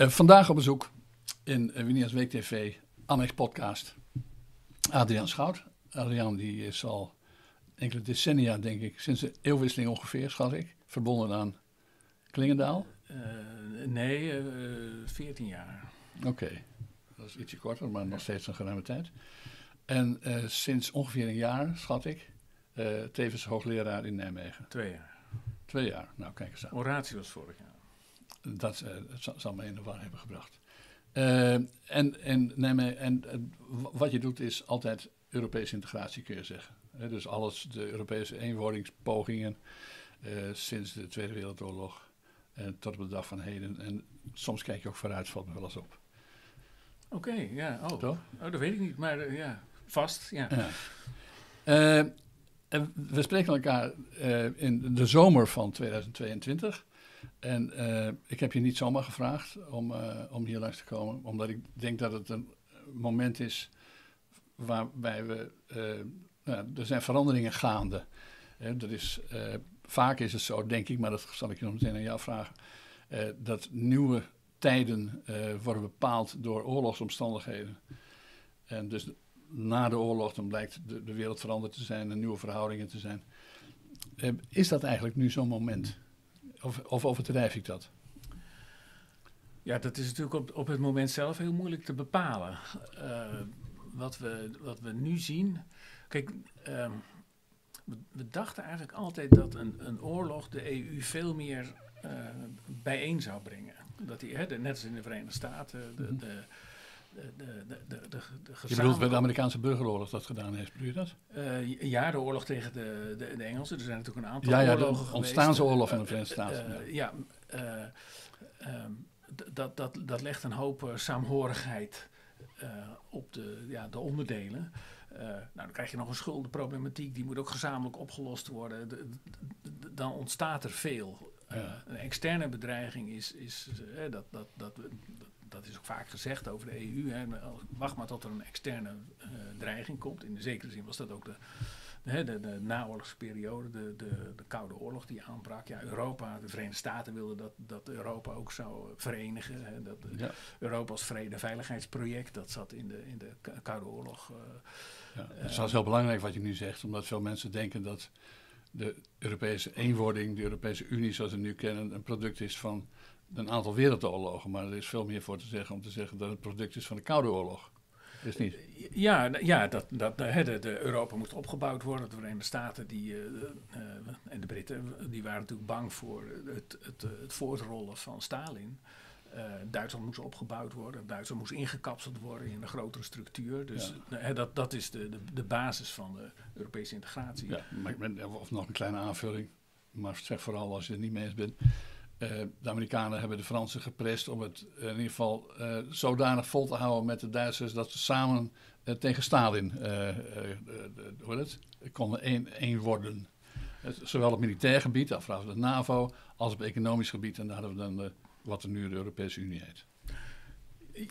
Uh, vandaag op bezoek in uh, Winia's Week TV, Annex Podcast, Adriaan Schout. Adriaan die is al enkele decennia, denk ik, sinds de eeuwwisseling ongeveer, schat ik, verbonden aan Klingendaal. Uh, nee, 14 jaar. Oké, dat is ietsje korter, maar nog steeds een geruime tijd. En sinds ongeveer een jaar, schat ik, tevens hoogleraar in Nijmegen. Twee jaar. Twee jaar, nou kijk eens aan. Oratie was vorig jaar. Dat, uh, zal me in de war hebben gebracht. Uh, en, en, nee, en uh, wat je doet is altijd Europese integratie, kun je zeggen. dus alles, de Europese eenwordingspogingen sinds de Tweede Wereldoorlog tot op de dag van heden. En soms kijk je ook vooruit, valt me wel eens op. Oké, okay, ja. Oh. oh, dat weet ik niet, maar ja, vast, ja. ja. en we spreken elkaar in de zomer van 2022. En uh, ik heb je niet zomaar gevraagd om, uh, om hier langs te komen, omdat ik denk dat het een moment is waarbij we. Uh, nou, er zijn veranderingen gaande. Hè, dat is, vaak is het zo, denk ik, maar dat zal ik je nog meteen aan jou vragen, dat nieuwe tijden worden bepaald door oorlogsomstandigheden. En dus na de oorlog dan blijkt de, de wereld veranderd te zijn en nieuwe verhoudingen te zijn. is dat eigenlijk nu zo'n moment? Of, of overdrijf ik dat? Ja, dat is natuurlijk op, op het moment zelf heel moeilijk te bepalen. Uh, wat, we, wat we nu zien. Kijk, uh, we, we, dachten eigenlijk altijd dat een, een oorlog de EU veel meer uh, bijeen zou brengen. Dat die, hè, net als in de Verenigde Staten, de, mhm. de de, de, de, de, Je bedoelt bij de Amerikaanse burgeroorlog dat gedaan heeft, bedoel je dat? Uh, ja, de oorlog tegen de, de, de Engelsen. Er zijn natuurlijk een aantal ja, ja, oorlogen de ontstaansoorlog van de Verenigde Staten. Uh, ja, uh, um, dat, dat, dat legt een hoop saamhorigheid op de, ja, de onderdelen. nou, dan krijg je nog een schuldenproblematiek, die moet ook gezamenlijk opgelost worden. De, de, dan ontstaat er veel. Een externe bedreiging is, is dat, dat, dat, dat is ook vaak gezegd over de EU. Hè, wacht maar tot er een externe uh, dreiging komt. In de zekere zin was dat ook de, de, de, de naoorlogsperiode, de, de, de Koude Oorlog die aanbrak. Ja, Europa, de Verenigde Staten wilden dat, dat Europa ook zou verenigen. Hè, dat ja. Europa als vrede- en veiligheidsproject, dat zat in de, in de Koude Oorlog. Uh, ja, het is wel heel belangrijk wat je nu zegt, omdat veel mensen denken dat de Europese eenwording, de Europese Unie zoals we nu kennen, een product is van een aantal wereldoorlogen. Maar er is veel meer voor te zeggen om te zeggen dat het product is van de Koude Oorlog. Is niet. Ja, ja dat, dat, de, de Europa moest opgebouwd worden. De Verenigde Staten die, uh, uh, en de Britten die waren natuurlijk bang voor het, het, het voortrollen van Stalin. Uh, Duitsland moest opgebouwd worden. Duitsland moest ingekapseld worden in een grotere structuur. Dus ja. dat, dat is de, de, de basis van de Europese integratie. Ja, maar, of nog een kleine aanvulling. Maar zeg vooral als je het niet mee eens bent. Uh, de Amerikanen hebben de Fransen geprest om het uh, in ieder geval uh, zodanig vol te houden met de Duitsers dat ze samen tegen Stalin hoe het, konden één, worden. zowel op militair gebied, afvragen de NAVO, als op economisch gebied. En daar hadden we dan wat er nu de Europese Unie heet.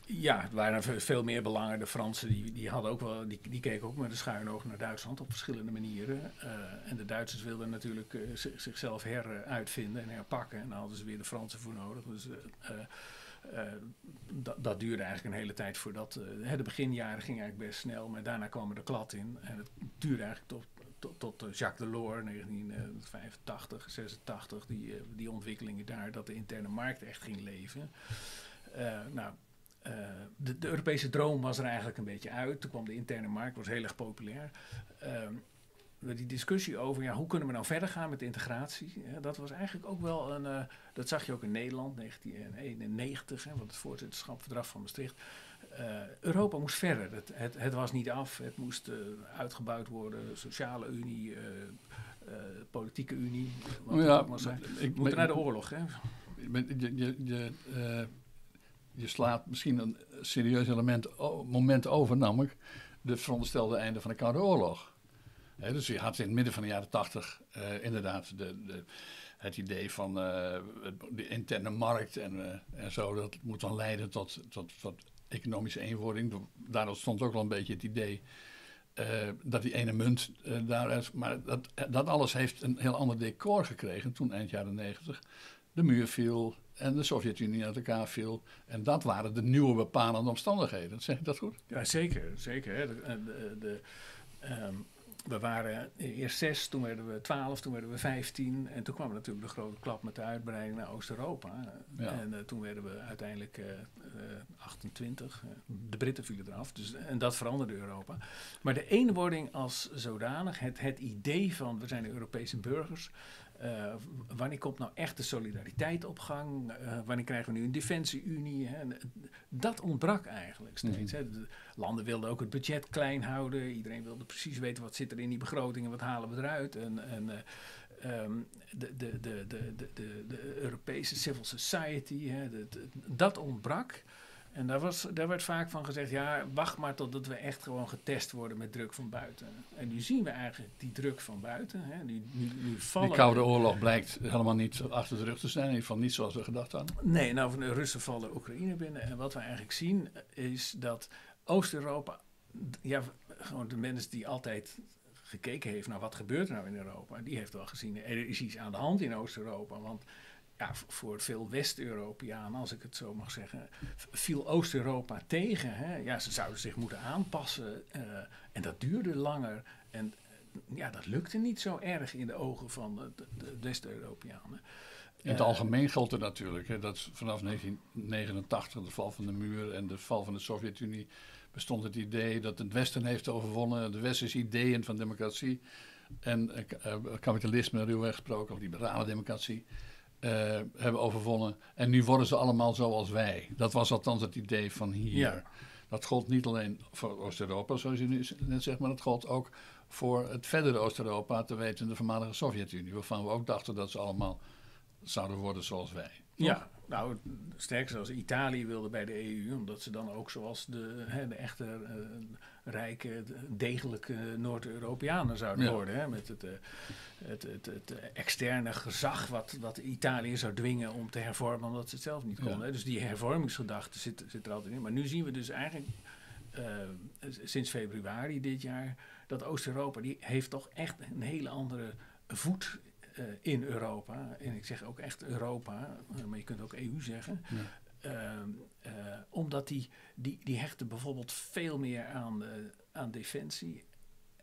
Ja, er waren veel meer belangen. De Fransen die, die, hadden ook wel, die, die keken ook met een schuin oog naar Duitsland op verschillende manieren. Uh, en de Duitsers wilden natuurlijk uh, zichzelf heruitvinden en herpakken. En daar hadden ze weer de Fransen voor nodig. Dus uh, dat duurde eigenlijk een hele tijd voordat. de beginjaren ging eigenlijk best snel, maar daarna kwam er de klad in. En het duurde eigenlijk tot, tot, tot Jacques Delors, 1985, 86, die, die ontwikkelingen daar, dat de interne markt echt ging leven. nou, uh, de, de, Europese droom was er eigenlijk een beetje uit. Toen kwam de interne markt, was heel erg populair. Uh, die discussie over ja, hoe kunnen we nou verder gaan met integratie, ja, dat was eigenlijk ook wel een. Uh, dat zag je ook in Nederland, 1991, hè, want het voorzitterschapverdrag van Maastricht. Europa moest verder. Het, het, het, was niet af, het moest uitgebouwd worden, sociale unie, politieke unie. Oh ja, ik, we moeten naar de oorlog. Hè? Je, je, je je slaat misschien een serieus element, moment over, namelijk de veronderstelde einde van de Koude Oorlog. dus je had in het midden van de jaren tachtig uh, inderdaad de, de, het idee van uh, de interne markt en, uh, en zo. Dat moet dan leiden tot, tot, tot economische eenwording. Daardoor stond ook wel een beetje het idee dat die ene munt daar is. Maar dat, dat alles heeft een heel ander decor gekregen toen eind jaren negentig. De muur viel, en de Sovjet-Unie uit elkaar viel. En dat waren de nieuwe bepalende omstandigheden. Zeg ik dat goed? Ja, zeker. zeker hè. De, de, de, ehm, we waren eerst zes, toen werden we twaalf, toen werden we vijftien. En toen kwam natuurlijk de grote klap met de uitbreiding naar Oost-Europa. En uh, toen werden we uiteindelijk uh, uh, 28. de Britten vielen eraf. Dus, en dat veranderde Europa. Maar de eenwording als zodanig, het, het idee van we zijn de Europese burgers. Uh, wanneer komt nou echt de solidariteit op gang? Uh, wanneer krijgen we nu een defensieunie? Hè? Dat ontbrak eigenlijk steeds. Mm -hmm. De landen wilden ook het budget klein houden. Iedereen wilde precies weten wat zit er in die begroting en wat halen we eruit. En, en uh, um, de, de, de, de, de, de, Europese civil society, hè? Dat ontbrak. En daar, was, daar werd vaak van gezegd, ja, wacht maar totdat we echt gewoon getest worden met druk van buiten. En nu zien we eigenlijk die druk van buiten. Hè. Nu, nu, nu vallen die Koude Oorlog blijkt helemaal niet achter de rug te zijn, in ieder geval niet zoals we gedacht hadden. Nee, nou van de Russen vallen Oekraïne binnen. En wat we eigenlijk zien is dat Oost-Europa, ja, gewoon de mensen die altijd gekeken heeft naar wat gebeurt er nou in Europa, die heeft wel gezien, er is iets aan de hand in Oost-Europa. Want ja, voor veel West-Europeanen, als ik het zo mag zeggen, viel Oost-Europa tegen. Hè? Ja, ze zouden zich moeten aanpassen uh, en dat duurde langer. En uh, ja, dat lukte niet zo erg in de ogen van de, de West-Europeanen. In het algemeen geldt er natuurlijk hè, dat vanaf 1989, de val van de muur en de val van de Sovjet-Unie, bestond het idee dat het Westen heeft overwonnen, de westerse ideeën van democratie en uh, kapitalisme, ruwweg gesproken, of liberale democratie. Uh, hebben overwonnen. En nu worden ze allemaal zoals wij. Dat was althans het idee van hier. Ja. Dat gold niet alleen voor Oost-Europa, zoals je nu net zegt, maar dat gold ook voor het verdere Oost-Europa, te weten de voormalige Sovjet-Unie, waarvan we ook dachten dat ze allemaal zouden worden zoals wij. Toch? Ja, nou, sterker zelfs Italië wilde bij de EU, omdat ze dan ook zoals de, hè, de echte uh, rijke, degelijke Noord-Europeanen zouden ja. worden. Hè, met het, uh, het, het, het, externe gezag wat, wat Italië zou dwingen om te hervormen, omdat ze het zelf niet konden. Ja. Dus die hervormingsgedachte zit, zit er altijd in. Maar nu zien we dus eigenlijk uh, sinds februari dit jaar dat Oost-Europa, die heeft toch echt een hele andere voet uh, in Europa. En ik zeg ook echt Europa, maar je kunt ook EU zeggen. Ja. Uh, uh, omdat die, die, die hechten bijvoorbeeld veel meer aan, de, aan defensie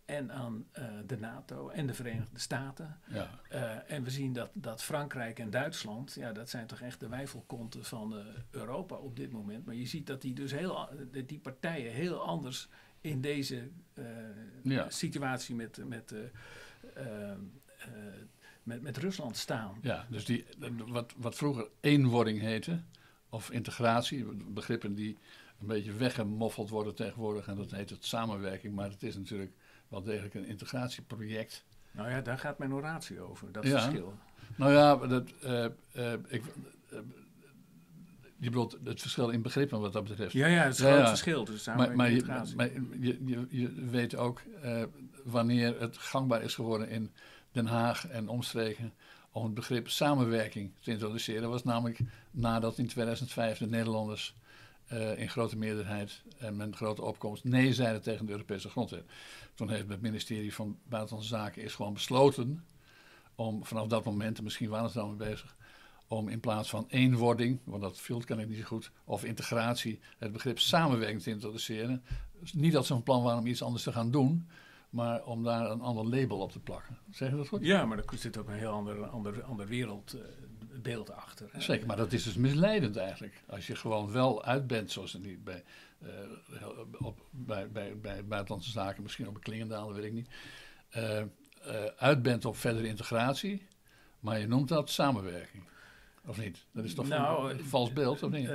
en aan de NATO en de Verenigde Staten. Ja. en we zien dat, dat Frankrijk en Duitsland, ja, dat zijn toch echt de wijfelkonten van Europa op dit moment. Maar je ziet dat die, dus heel, die partijen heel anders in deze ja. situatie met, met met, met Rusland staan. Ja, dus die, wat, wat vroeger eenwording heette, of integratie, begrippen die een beetje weggemoffeld worden tegenwoordig, en dat heet het samenwerking, maar het is natuurlijk wel degelijk een integratieproject. Nou ja, daar gaat mijn oratie over, dat ja. verschil. Nou ja, dat, uh, uh, ik, uh, je bedoelt het verschil in begrippen wat dat betreft. Ja, ja het is ja, ja. verschil tussen maar, maar, je, maar je, je, je weet ook wanneer het gangbaar is geworden in Den Haag en omstreken om het begrip samenwerking te introduceren. Was namelijk nadat in 2005 de Nederlanders uh, in grote meerderheid en met grote opkomst nee zeiden tegen de Europese grondwet. Toen heeft het ministerie van Buitenlandse Zaken is gewoon besloten om vanaf dat moment, en misschien waren ze al mee bezig, om in plaats van eenwording, want dat viel kan ik niet zo goed, of integratie, het begrip samenwerking te introduceren. Dus niet dat ze van plan waren om iets anders te gaan doen, maar om daar een ander label op te plakken. Zeg je dat goed? Ja, maar er zit ook een heel ander, ander, ander wereldbeeld uh, achter. Hè? Zeker, maar dat is dus misleidend eigenlijk. Als je gewoon wel uit bent, zoals het niet bij, uh, op, bij, bij, bij buitenlandse zaken, misschien op een Klingendaal, weet ik niet. Uh, uit bent op verdere integratie, maar je noemt dat samenwerking. Of niet? Dat is toch nou, een vals beeld, of niet?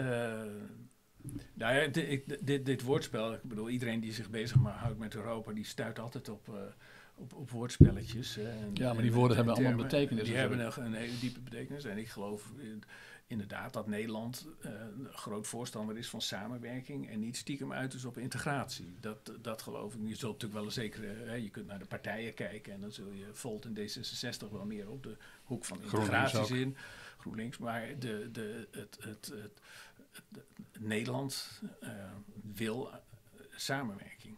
Nou ja, dit, dit, dit, woordspel, ik bedoel, iedereen die zich bezig houdt met Europa, die stuit altijd op, uh, op, op woordspelletjes. En, ja, maar die woorden en, hebben allemaal betekenis. Die hebben een, een, hele diepe betekenis. En ik geloof inderdaad dat Nederland uh, een groot voorstander is van samenwerking en niet stiekem uit is op integratie. Dat, dat geloof ik. Je zult natuurlijk wel een zekere, hè, je kunt naar de partijen kijken en dan zul je Volt en D66 wel meer op de hoek van integratie zien. GroenLinks, maar de, de, het, het, het Nederland uh, wil samenwerking.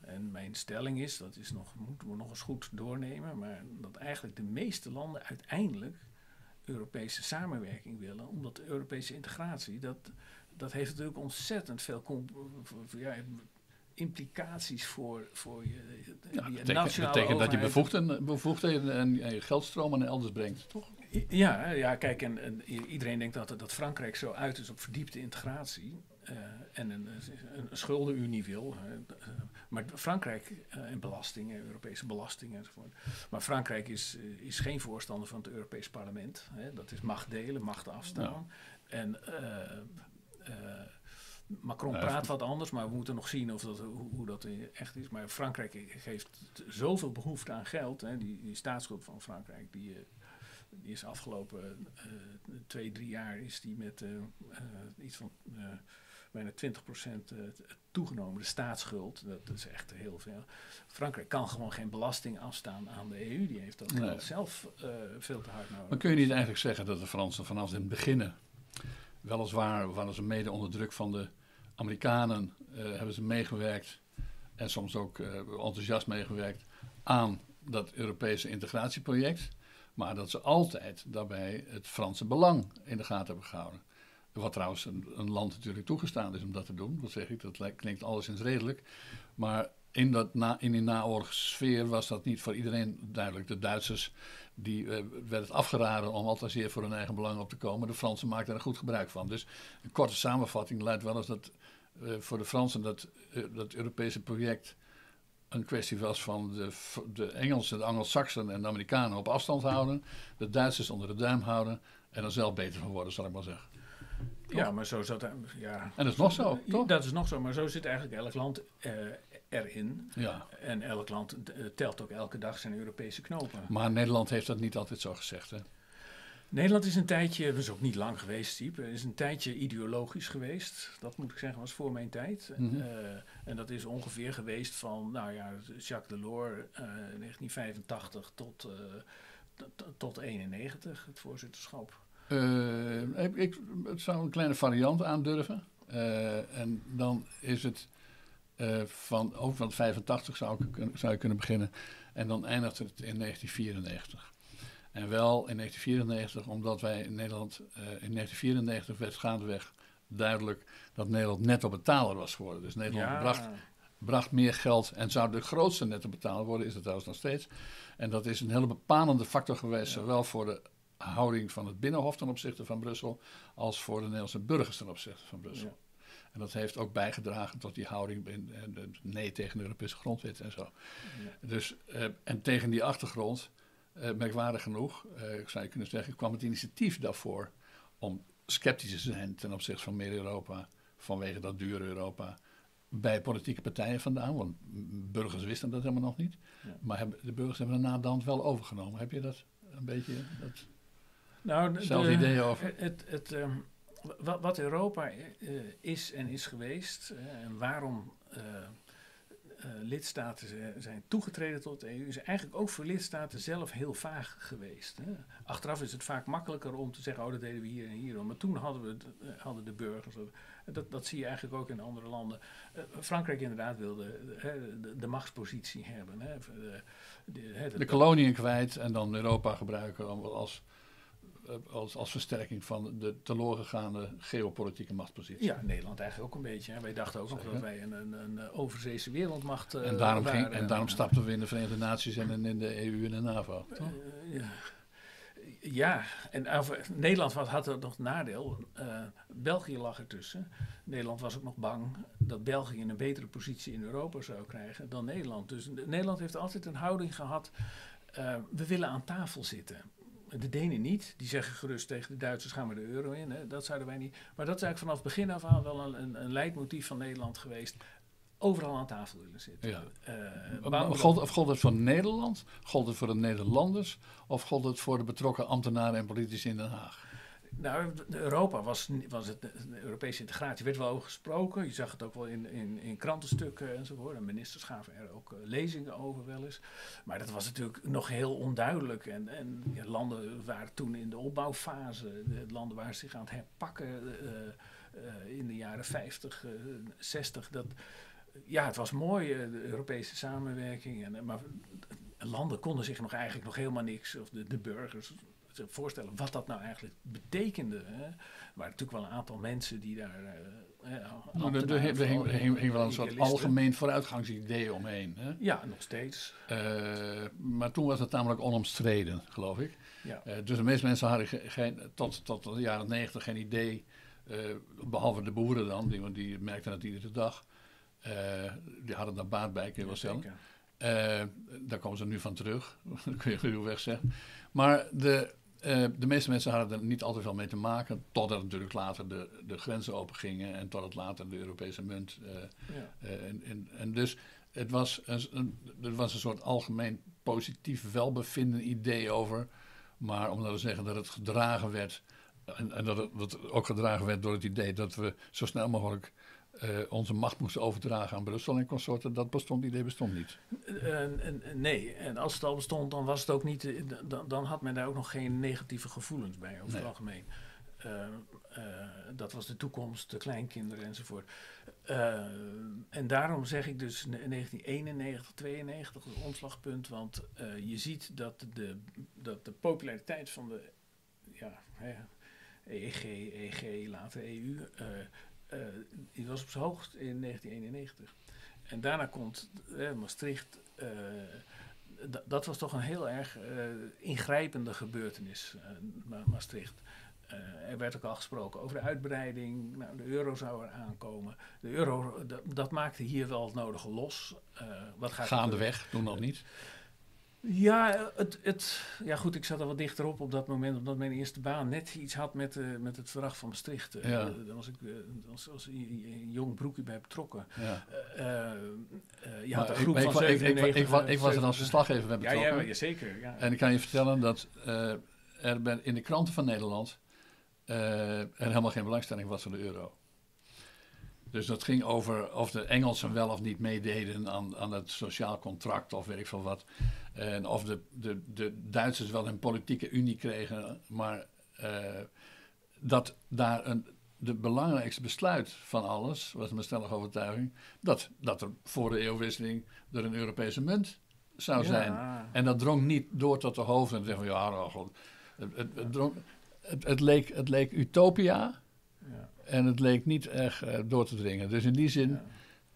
En mijn stelling is, dat is nog, moeten we nog eens goed doornemen, maar dat eigenlijk de meeste landen uiteindelijk Europese samenwerking willen, omdat de Europese integratie, dat, dat heeft natuurlijk ontzettend veel ja, implicaties voor, voor je, ja, betekent, nationale betekent dat je bevoegdheden bevoegdheden en, en geldstromen elders brengt, toch? Ja, ja kijk, en, en, iedereen denkt dat, dat Frankrijk zo uit is op verdiepte integratie. Uh, en een, een, schuldenunie wil. Uh, maar Frankrijk uh, en belastingen, Europese belastingen enzovoort. Maar Frankrijk is, is geen voorstander van het Europees Parlement. Hè. Dat is macht delen, macht afstaan. En Macron praat wat anders, maar we moeten nog zien of dat, hoe, hoe, dat echt is. Maar Frankrijk geeft zoveel behoefte aan geld. Hè. Die, die staatsschuld van Frankrijk, die die is afgelopen uh, twee, drie jaar is die met uh, iets van bijna 20% toegenomen. De staatsschuld, dat is echt heel veel. Frankrijk kan gewoon geen belasting afstaan aan de EU. Die heeft dat nee. zelf veel te hard nodig. Maar kun je niet eigenlijk zeggen dat de Fransen vanaf het begin, weliswaar waren ze mede onder druk van de Amerikanen, hebben ze meegewerkt en soms ook enthousiast meegewerkt aan dat Europese integratieproject. Maar dat ze altijd daarbij het Franse belang in de gaten hebben gehouden. Wat trouwens een, land natuurlijk toegestaan is om dat te doen. Dat zeg ik, dat klinkt alleszins redelijk. Maar in, dat na, in die naoorlogse sfeer was dat niet voor iedereen duidelijk. De Duitsers die uh, werden afgeraden om altijd zeer voor hun eigen belang op te komen. De Fransen maakten er goed gebruik van. Dus een korte samenvatting luidt wel eens dat uh, voor de Fransen dat, uh, dat Europese project een kwestie was van de, de Engelsen, de Anglo-Saxen en de Amerikanen op afstand houden. De Duitsers onder de duim houden. En er zelf beter van worden, zal ik maar zeggen. Ja, maar zo zat ja. En dat is nog zo, toch? Dat is nog zo, maar zo zit eigenlijk elk land uh, erin. Ja. En elk land uh, telt ook elke dag zijn Europese knopen. Maar Nederland heeft dat niet altijd zo gezegd, hè? Nederland is een tijdje, dat is ook niet lang geweest, type, is een tijdje ideologisch geweest. Dat moet ik zeggen, was voor mijn tijd. Mm -hmm. uh, en dat is ongeveer geweest van, nou ja, Jacques Delors, uh, 1985 tot, uh, tot 91, het voorzitterschap. ik, ik zou een kleine variant aandurven. en dan is het van, ook van 85 zou ik, zou ik kunnen beginnen. En dan eindigt het in 1994. En wel in 1994, omdat wij in Nederland, in 1994 werd gaandeweg duidelijk dat Nederland netto betaler was geworden. Dus Nederland ja. bracht, bracht meer geld en zou de grootste netto betaler worden, is het trouwens nog steeds. En dat is een hele bepalende factor geweest, ja. zowel voor de houding van het Binnenhof ten opzichte van Brussel, als voor de Nederlandse burgers ten opzichte van Brussel. Ja. En dat heeft ook bijgedragen tot die houding nee tegen de Europese grondwet en zo. Dus, uh, en tegen die achtergrond uh, merkwaardig genoeg, uh, zou je kunnen zeggen, kwam het initiatief daarvoor om sceptisch te zijn ten opzichte van meer Europa, vanwege dat dure Europa, bij politieke partijen vandaan. Want burgers wisten dat helemaal nog niet. Ja. Maar hebben, de burgers hebben daarna dan wel overgenomen. Heb je dat een beetje, dat nou, idee over? Het, het, um, wat, Europa uh, is en is geweest en waarom uh, lidstaten zijn toegetreden tot de EU, is eigenlijk ook voor lidstaten zelf heel vaag geweest. Hè. Achteraf is het vaak makkelijker om te zeggen, oh dat deden we hier en hier. Maar toen hadden, we, uh, hadden de burgers, dat, dat zie je eigenlijk ook in andere landen. Uh, Frankrijk inderdaad wilde de, de, machtspositie hebben. Hè. De, de, koloniën kwijt en dan Europa gebruiken als eh, als, als versterking van de teloorgegaande geopolitieke machtspositie. Ja, Nederland eigenlijk ook een beetje. Hè. Wij dachten ook nog dat wij een, een, een overzeese wereldmacht uh, en daarom waren. Ging, en daarom stapten we in de Verenigde Naties en in de EU en de NAVO. Uh, ja. Ja, en Nederland had er nog nadeel. Uh, België lag ertussen. Nederland was ook nog bang dat België een betere positie in Europa zou krijgen dan Nederland. Dus Nederland heeft altijd een houding gehad. Uh, we willen aan tafel zitten de Denen niet. Die zeggen gerust tegen de Duitsers gaan we de euro in. Hè. Dat zouden wij niet. Maar dat is eigenlijk vanaf het begin af aan wel een, een, een leidmotief van Nederland geweest. Overal aan tafel willen zitten. Ja. Uh, gold, of gold het voor Nederland? Gold het voor de Nederlanders? Of gold het voor de betrokken ambtenaren en politici in Den Haag? Nou, Europa was, was het, de Europese integratie werd wel over gesproken. Je zag het ook wel in, in, in krantenstukken enzovoort. En ministers gaven er ook uh, lezingen over wel eens. Maar dat was natuurlijk nog heel onduidelijk. En, en ja, landen waren toen in de opbouwfase. De landen waren zich aan het herpakken uh, uh, in de jaren 50, 60. Dat, ja, het was mooi, de Europese samenwerking. En, maar landen konden zich nog eigenlijk nog helemaal niks. Of de, de burgers zich voorstellen wat dat nou eigenlijk betekende. Hè. Er waren natuurlijk wel een aantal mensen die daar. Uh, nou, er, er, er hing, hing, hing, wel een soort algemeen vooruitgangsidee omheen. Hè? Ja, nog steeds. Uh, maar toen was het namelijk onomstreden, geloof ik. Ja. Uh, dus de meeste mensen hadden geen, tot, tot de jaren negentig geen idee, behalve de boeren dan, die, die merkten het iedere dag. die hadden daar baat bij, kun je wel stellen. Uh, daar komen ze nu van terug, dat kun je ruwweg zeggen. Maar de, uh, de meeste mensen hadden er niet altijd veel mee te maken, totdat natuurlijk later de, de grenzen open gingen en totdat later de Europese munt. Uh, ja. en, en, en, dus het was een, een, er was een soort algemeen positief welbevinden idee over. Maar om nou te zeggen dat het gedragen werd, en, en dat, het, dat het ook gedragen werd door het idee dat we zo snel mogelijk uh, onze macht moesten overdragen aan Brussel en consorten, dat bestond, idee bestond niet. Uh, nee, en als het al bestond, dan was het ook niet, dan, dan had men daar ook nog geen negatieve gevoelens bij over het algemeen. dat was de toekomst, de kleinkinderen enzovoort. en daarom zeg ik dus 1991, 92 het omslagpunt, want je ziet dat de, dat de populariteit van de ja, EEG, EG, later EU, uh, die was op zijn hoogst in 1991. En daarna komt uh, Maastricht. Uh, dat was toch een heel erg ingrijpende gebeurtenis, Maastricht. er werd ook al gesproken over de uitbreiding. Nou, de euro zou er aankomen. De euro, dat maakte hier wel het nodige los. wat gaat Gaandeweg, toen nog niet. Ja, het, het, ja, goed, ik zat er wat dichterop op dat moment, omdat mijn eerste baan net iets had met, uh, met het verdrag van Maastricht. Uh, ja. Daar was ik uh, als, als een jong broekje bij betrokken. Ja. je had een groep ik, van ik, ik, ik, ik, was er als verslaggever bij betrokken. Ja, ja, zeker. Ja. En ik kan je vertellen dat er ben, in de kranten van Nederland er helemaal geen belangstelling was voor de euro. Dus dat ging over of de Engelsen wel of niet meededen aan, aan het sociaal contract of weet ik veel wat. En of de, de, de Duitsers wel een politieke unie kregen. Maar uh, dat daar een, de belangrijkste besluit van alles, was mijn stellige overtuiging, dat, dat er voor de eeuwwisseling er een Europese munt zou zijn. En dat drong niet door tot de hoofden. En zeggen van ja, nou, God, het, het, het, drong, het, het, leek, het leek utopia. En het leek niet echt uh, door te dringen. Dus in die zin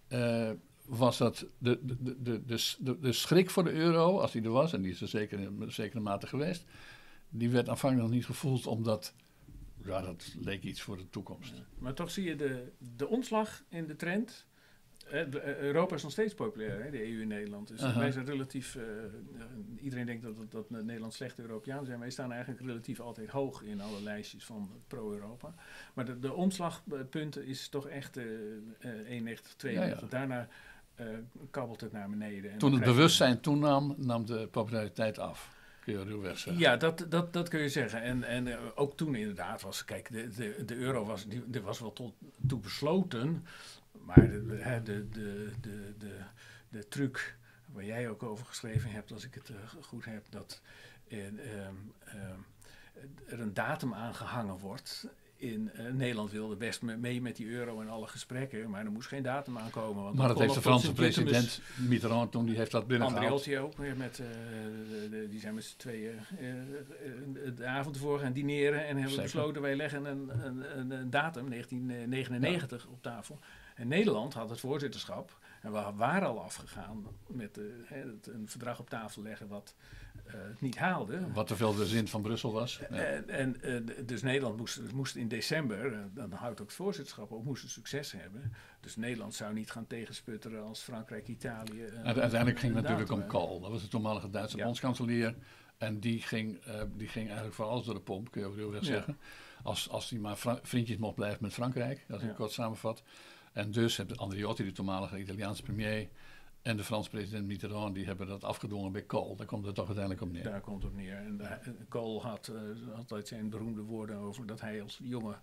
ja. uh, was dat de, de, de, de, de, schrik voor de euro, als die er was, en die is er zeker in zekere mate geweest, die werd aanvankelijk nog niet gevoeld, omdat ja, dat leek iets voor de toekomst. Ja. Maar toch zie je de, de omslag in de trend eh, Europa is nog steeds populair, hè, de EU in Nederland. Dus uh -huh. wij zijn relatief. Uh, iedereen denkt dat, dat, dat Nederland slechte Europeaan zijn. Wij staan eigenlijk relatief altijd hoog in alle lijstjes van pro-Europa. Maar de, de omslagpunten is toch echt uh, 91, 92. Daarna kabbelt het naar beneden. En Toen het bewustzijn toenam, nam de populariteit af. Kun je ruwweg zeggen. Ja, dat, dat, dat kun je zeggen. En, en ook toen inderdaad was, kijk, de, de, de euro was, die, was wel tot toe besloten. Maar de, de, de, de, de, de, truc waar jij ook over geschreven hebt, als ik het uh, goed heb, dat uh, er een datum aangehangen wordt. In uh, Nederland wilde best mee met die euro en alle gesprekken, maar er moest geen datum aankomen. Want maar dat heeft de Franse president Mitterrand toen, die heeft dat binnengehaald. Andriotti ook, weer met, de, de, die zijn met z'n tweeën de avond ervoor gaan dineren en hebben besloten wij leggen een, een, een datum, 1999, ja. op tafel. En Nederland had het voorzitterschap. En we waren al afgegaan met de, het, een verdrag op tafel leggen wat uh, het niet haalde. Wat te veel de zin van Brussel was. Ja. En, en uh, dus Nederland moest, moest in december, uh, dan houdt ook het voorzitterschap op, moest succes hebben. Dus Nederland zou niet gaan tegensputteren als Frankrijk, Italië. uiteindelijk ging het natuurlijk om Kool. Dat was de toenmalige Duitse ja. bondskanselier. En die ging, die ging eigenlijk voor alles door de pomp, kun je ook heel erg zeggen. Als, als hij maar vriendjes mocht blijven met Frankrijk, als ik kort samenvat. En dus hebben Andriotti, de toenmalige Italiaanse premier, en de Franse president Mitterrand, die hebben dat afgedwongen bij Kool. Daar komt het toch uiteindelijk op neer. Daar komt het op neer. En Kool had uh, altijd zijn beroemde woorden over dat hij als jonge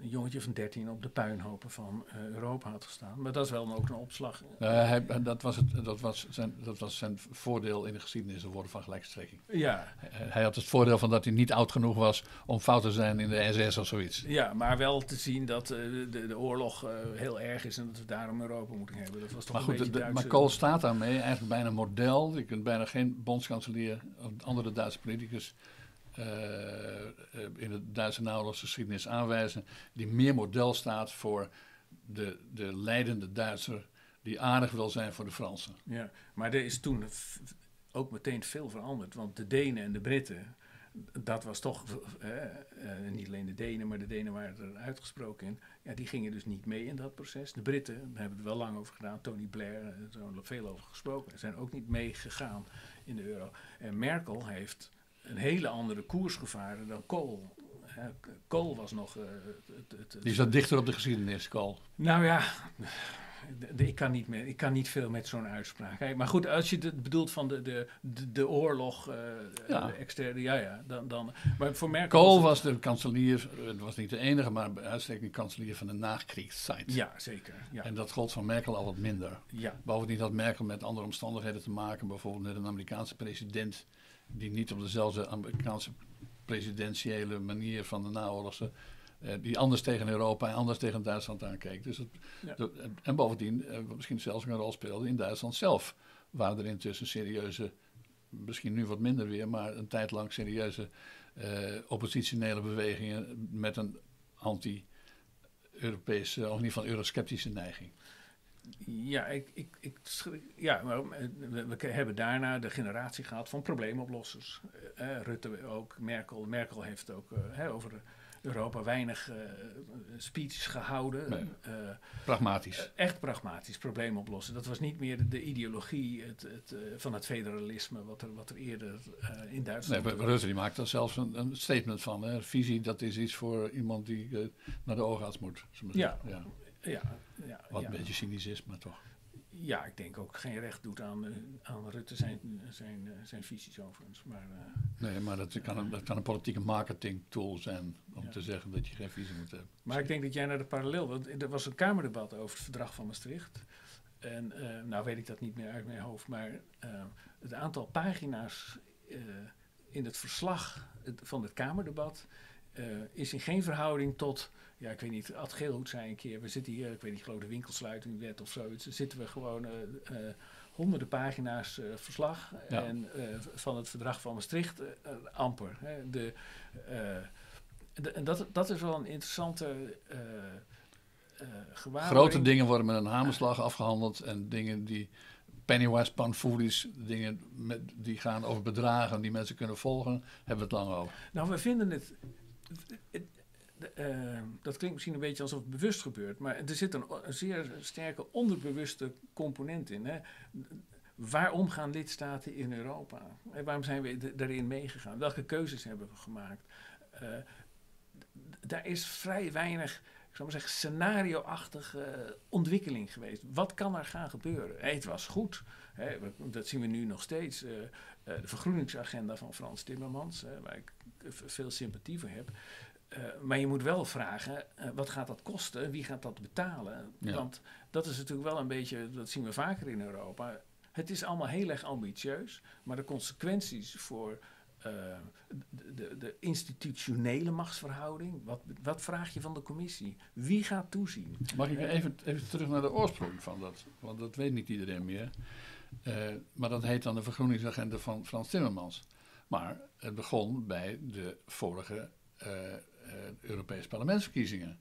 een jongetje van 13 op de puinhopen van uh, Europa had gestaan. Maar dat is wel ook een opslag. Uh, hij, dat, was het, dat, was zijn, dat was zijn voordeel in de geschiedenis, een worden van gelijkstrekking. Ja. Hij, hij, had het voordeel van dat hij niet oud genoeg was om fout te zijn in de SS of zoiets. Ja, maar wel te zien dat uh, de, de oorlog heel erg is en dat we daarom Europa moeten hebben. Dat was toch maar goed, een de, maar Kool staat daarmee eigenlijk bijna model. Je kunt bijna geen bondskanselier of andere Duitse politicus in de Duitse naoorlogsgeschiedenis aanwijzen die meer model staat voor de, de leidende Duitser die aardig wil zijn voor de Fransen. Ja, maar er is toen ook meteen veel veranderd, want de Denen en de Britten dat was toch, eh, eh, niet alleen de Denen, maar de Denen waren er uitgesproken in. Ja, die gingen dus niet mee in dat proces. De Britten, daar hebben we er wel lang over gedaan. Tony Blair, er is veel over gesproken. Zijn ook niet meegegaan in de euro. En Merkel heeft een hele andere koers gevaren dan Kool. Kool was nog... Uh, het, het, die zat dichter op de geschiedenis, Kool. Nou ja, ik, kan niet meer, ik kan niet veel met zo'n uitspraak. maar goed, als je het bedoelt van de, de, de, de oorlog, uh, ja. externe, ja, ja, dan, dan. Maar voor Merkel. Kool was, de kanselier, het was niet de enige, maar uitstekend kanselier van de nakriegstijd. Ja, zeker. Ja. En dat gold van Merkel al wat minder. Ja. Bovendien had Merkel met andere omstandigheden te maken, bijvoorbeeld met een Amerikaanse president die niet op dezelfde Amerikaanse presidentiële manier van de naoorlogse uh, die anders tegen Europa en anders tegen Duitsland aankeek. Dus het, en bovendien, uh, misschien zelfs een rol speelde in Duitsland zelf. Waren er intussen serieuze, misschien nu wat minder weer, maar een tijd lang serieuze uh, oppositionele bewegingen met een anti-Europese, of in ieder geval eurosceptische neiging. Ja, ik, ik, ik, ja maar we, we, hebben daarna de generatie gehad van probleemoplossers. Rutte ook, Merkel. Merkel heeft ook over Europa weinig uh, speeches gehouden. Pragmatisch. Echt pragmatisch, probleem oplossen. Dat was niet meer de, ideologie het, het, van het federalisme, wat er, wat er eerder in Duitsland... Nee, Rutte die maakt daar zelfs een, een statement van. Hè. Visie, dat is iets voor iemand die naar de oogarts moet. Ja. Ja. Ja, ja, Wat een beetje cynisch is, maar toch ja, ik denk ook geen recht doet aan, uh, aan Rutte zijn, zijn, uh, zijn visies overigens. Maar, uh, nee, maar dat kan, een, dat kan een politieke marketing tool zijn om te zeggen dat je geen visie moet hebben. Maar ik denk dat jij naar de parallel, want er was een Kamerdebat over het verdrag van Maastricht. En nou weet ik dat niet meer uit mijn hoofd, maar het aantal pagina's in het verslag van het Kamerdebat is in geen verhouding tot ja, ik weet niet, Ad Geelhoed zei een keer, we zitten hier, ik weet niet, geloof de winkelsluitingwet of zoiets, zitten we gewoon uh, uh, honderden pagina's uh, verslag en van het verdrag van Maastricht amper. Hè, de, de, en dat, dat is wel een interessante. Grote dingen worden met een hamerslag afgehandeld en dingen die pennywise pound foolish, dingen met, die gaan over bedragen die mensen kunnen volgen, hebben we het lang over. Nou, we vinden het, het uh, dat klinkt misschien een beetje alsof het bewust gebeurt, maar er zit een, zeer sterke onderbewuste component in. Hè. Waarom gaan lidstaten in Europa? En waarom zijn we daarin meegegaan? Welke keuzes hebben we gemaakt? Uh, daar is vrij weinig, ik zou maar zeggen, scenario-achtige ontwikkeling geweest. Wat kan er gaan gebeuren? Het was goed. Dat zien we nu nog steeds. Uh, de vergroeningsagenda van Frans Timmermans, waar ik veel sympathie voor heb. Uh, maar je moet wel vragen, uh, wat gaat dat kosten? Wie gaat dat betalen? Ja. Want dat is natuurlijk wel een beetje, dat zien we vaker in Europa. Het is allemaal heel erg ambitieus, maar de consequenties voor uh, de, de, de, institutionele machtsverhouding, wat, wat vraag je van de commissie? Wie gaat toezien? Mag ik even, even terug naar de oorsprong van dat? Want dat weet niet iedereen meer. maar dat heet dan de vergroeningsagenda van Frans Timmermans. Maar het begon bij de vorige Europese parlementsverkiezingen.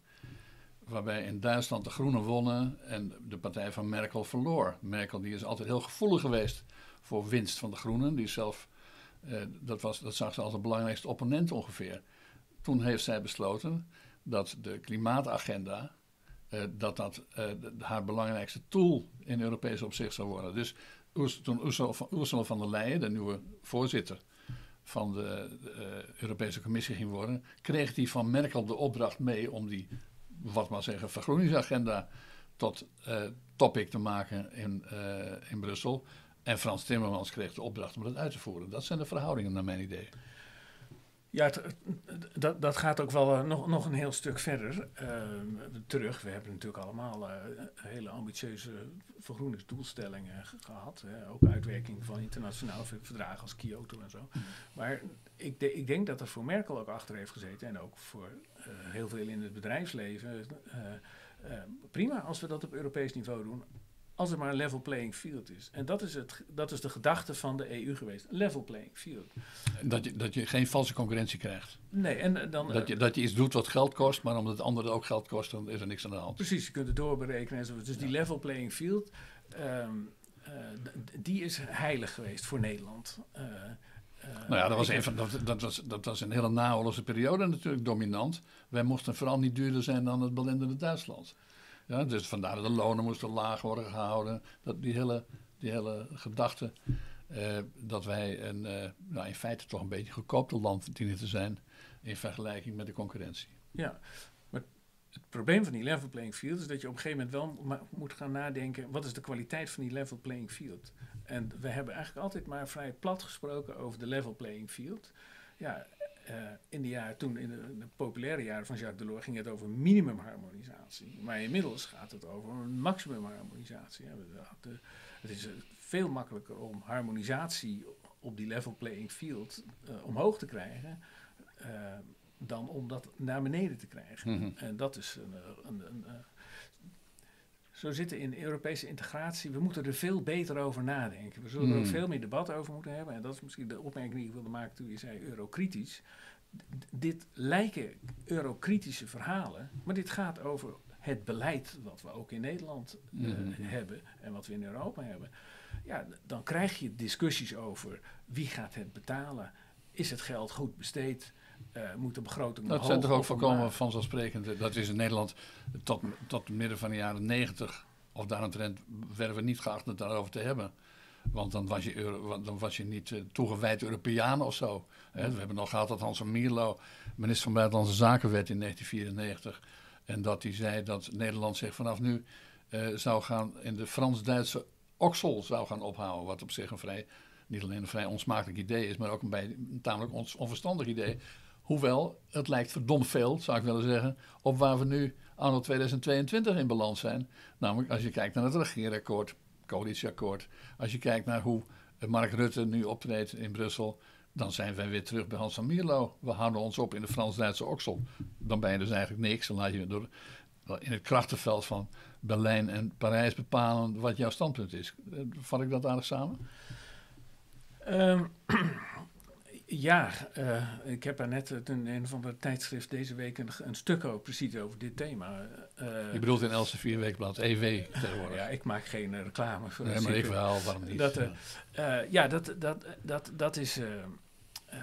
Waarbij in Duitsland de Groenen wonnen en de partij van Merkel verloor. Merkel die is altijd heel gevoelig geweest voor winst van de Groenen. Die zelf, uh, dat, was, dat zag ze als de belangrijkste opponent ongeveer. Toen heeft zij besloten dat de klimaatagenda uh, dat dat haar belangrijkste tool in Europese opzicht zou worden. Dus toen Ursula van der Leyen, de nieuwe voorzitter van de, uh, Europese Commissie ging worden, kreeg hij van Merkel de opdracht mee om die, wat maar zeggen, vergroeningsagenda tot uh, topic te maken in, uh, in Brussel. En Frans Timmermans kreeg de opdracht om dat uit te voeren. Dat zijn de verhoudingen naar mijn idee. Ja, dat, dat gaat ook wel uh, nog, nog een heel stuk verder uh, terug. We hebben natuurlijk allemaal uh, hele ambitieuze vergroeningsdoelstellingen gehad. Hè. Ook uitwerking van internationale verdragen als Kyoto en zo. Mm. Maar ik, de, ik, denk dat er voor Merkel ook achter heeft gezeten. En ook voor heel veel in het bedrijfsleven. prima als we dat op Europees niveau doen als er maar een level playing field is. En dat is, het, dat is de gedachte van de EU geweest. Level playing field. Dat je, dat je geen valse concurrentie krijgt. Nee, en dan... Dat je, dat je iets doet wat geld kost, maar omdat het andere ook geld kost, dan is er niks aan de hand. Precies, je kunt het doorberekenen enzovoort. Dus die level playing field, ehm, eh, die is heilig geweest voor Nederland. Uh, nou ja, dat was, een van, dat, dat, was, dat was een hele naoorlogse periode natuurlijk dominant. Wij moesten vooral niet duurder zijn dan het belendende Duitsland. Ja, dus vandaar dat de lonen moesten laag worden gehouden. Dat, die, hele, die hele gedachte uh, dat wij een, uh, nou in feite toch een beetje goedkoopte land dienen te zijn in vergelijking met de concurrentie. Ja, maar het probleem van die level playing field is dat je op een gegeven moment wel moet gaan nadenken: wat is de kwaliteit van die level playing field? En we hebben eigenlijk altijd maar vrij plat gesproken over de level playing field. Ja, uh, in de jaren, toen in de, populaire jaren van Jacques Delors ging het over minimumharmonisatie. Maar inmiddels gaat het over een maximumharmonisatie. Het is eh, veel makkelijker om harmonisatie op die level playing field uh, omhoog te krijgen. dan om dat naar beneden te krijgen. Mhm. En dat is een, een, een, zo zitten in Europese integratie. We moeten er veel beter over nadenken. We zullen er ook Hmm. veel meer debat over moeten hebben. En dat is misschien de opmerking die ik wilde maken toen je zei eurokritisch. D- dit lijken eurokritische verhalen, maar dit gaat over het beleid wat we ook in Nederland eh, Mhm. hebben en wat we in Europa hebben. Ja, dan krijg je discussies over wie gaat het betalen. Is het geld goed besteed? Eh, moet de begroting Dat zijn toch ook omlaag? vanzelfsprekend. Dat is in Nederland tot, tot midden van de jaren negentig of daaromtrent werden we niet geacht het daarover te hebben. Want dan was je, Euro- dan was je niet eh, toegewijd Europeaan of zo. Hè, we hebben nog gehad dat Hans van Mierlo minister van Buitenlandse Zaken werd in 1994. En dat hij zei dat Nederland zich vanaf nu eh, zou gaan in de Frans-Duitse oksel zou gaan ophouden. Wat op zich een vrij, niet alleen een vrij onsmakelijk idee is, maar ook een, bij, een tamelijk onverstandig idee. Hoewel, het lijkt verdomd veel, zou ik willen zeggen, op waar we nu anno 2022 in balans zijn. Namelijk als je kijkt naar het regeerakkoord, coalitieakkoord. Als je kijkt naar hoe Mark Rutte nu optreedt in Brussel, dan zijn wij weer terug bij Hans van Mierlo. We houden ons op in de Frans-Duitse oksel. Dan ben je dus eigenlijk niks. Dan laat je door, in het krachtenveld van Berlijn en Parijs bepalen wat jouw standpunt is. Eh, Vat ik dat aardig samen? Ehm, ja, eh, ik heb er net het in een van de tijdschrift deze week een, een stuk over precies over dit thema. Eh, Je bedoelt in Elsevier Weekblad, EW tegenwoordig. ja, ik maak geen eh, reclame voor Nee, maar ik wel, waarom niet? Dat, eh, Eh, ja, dat, dat, dat, dat is. eh, eh,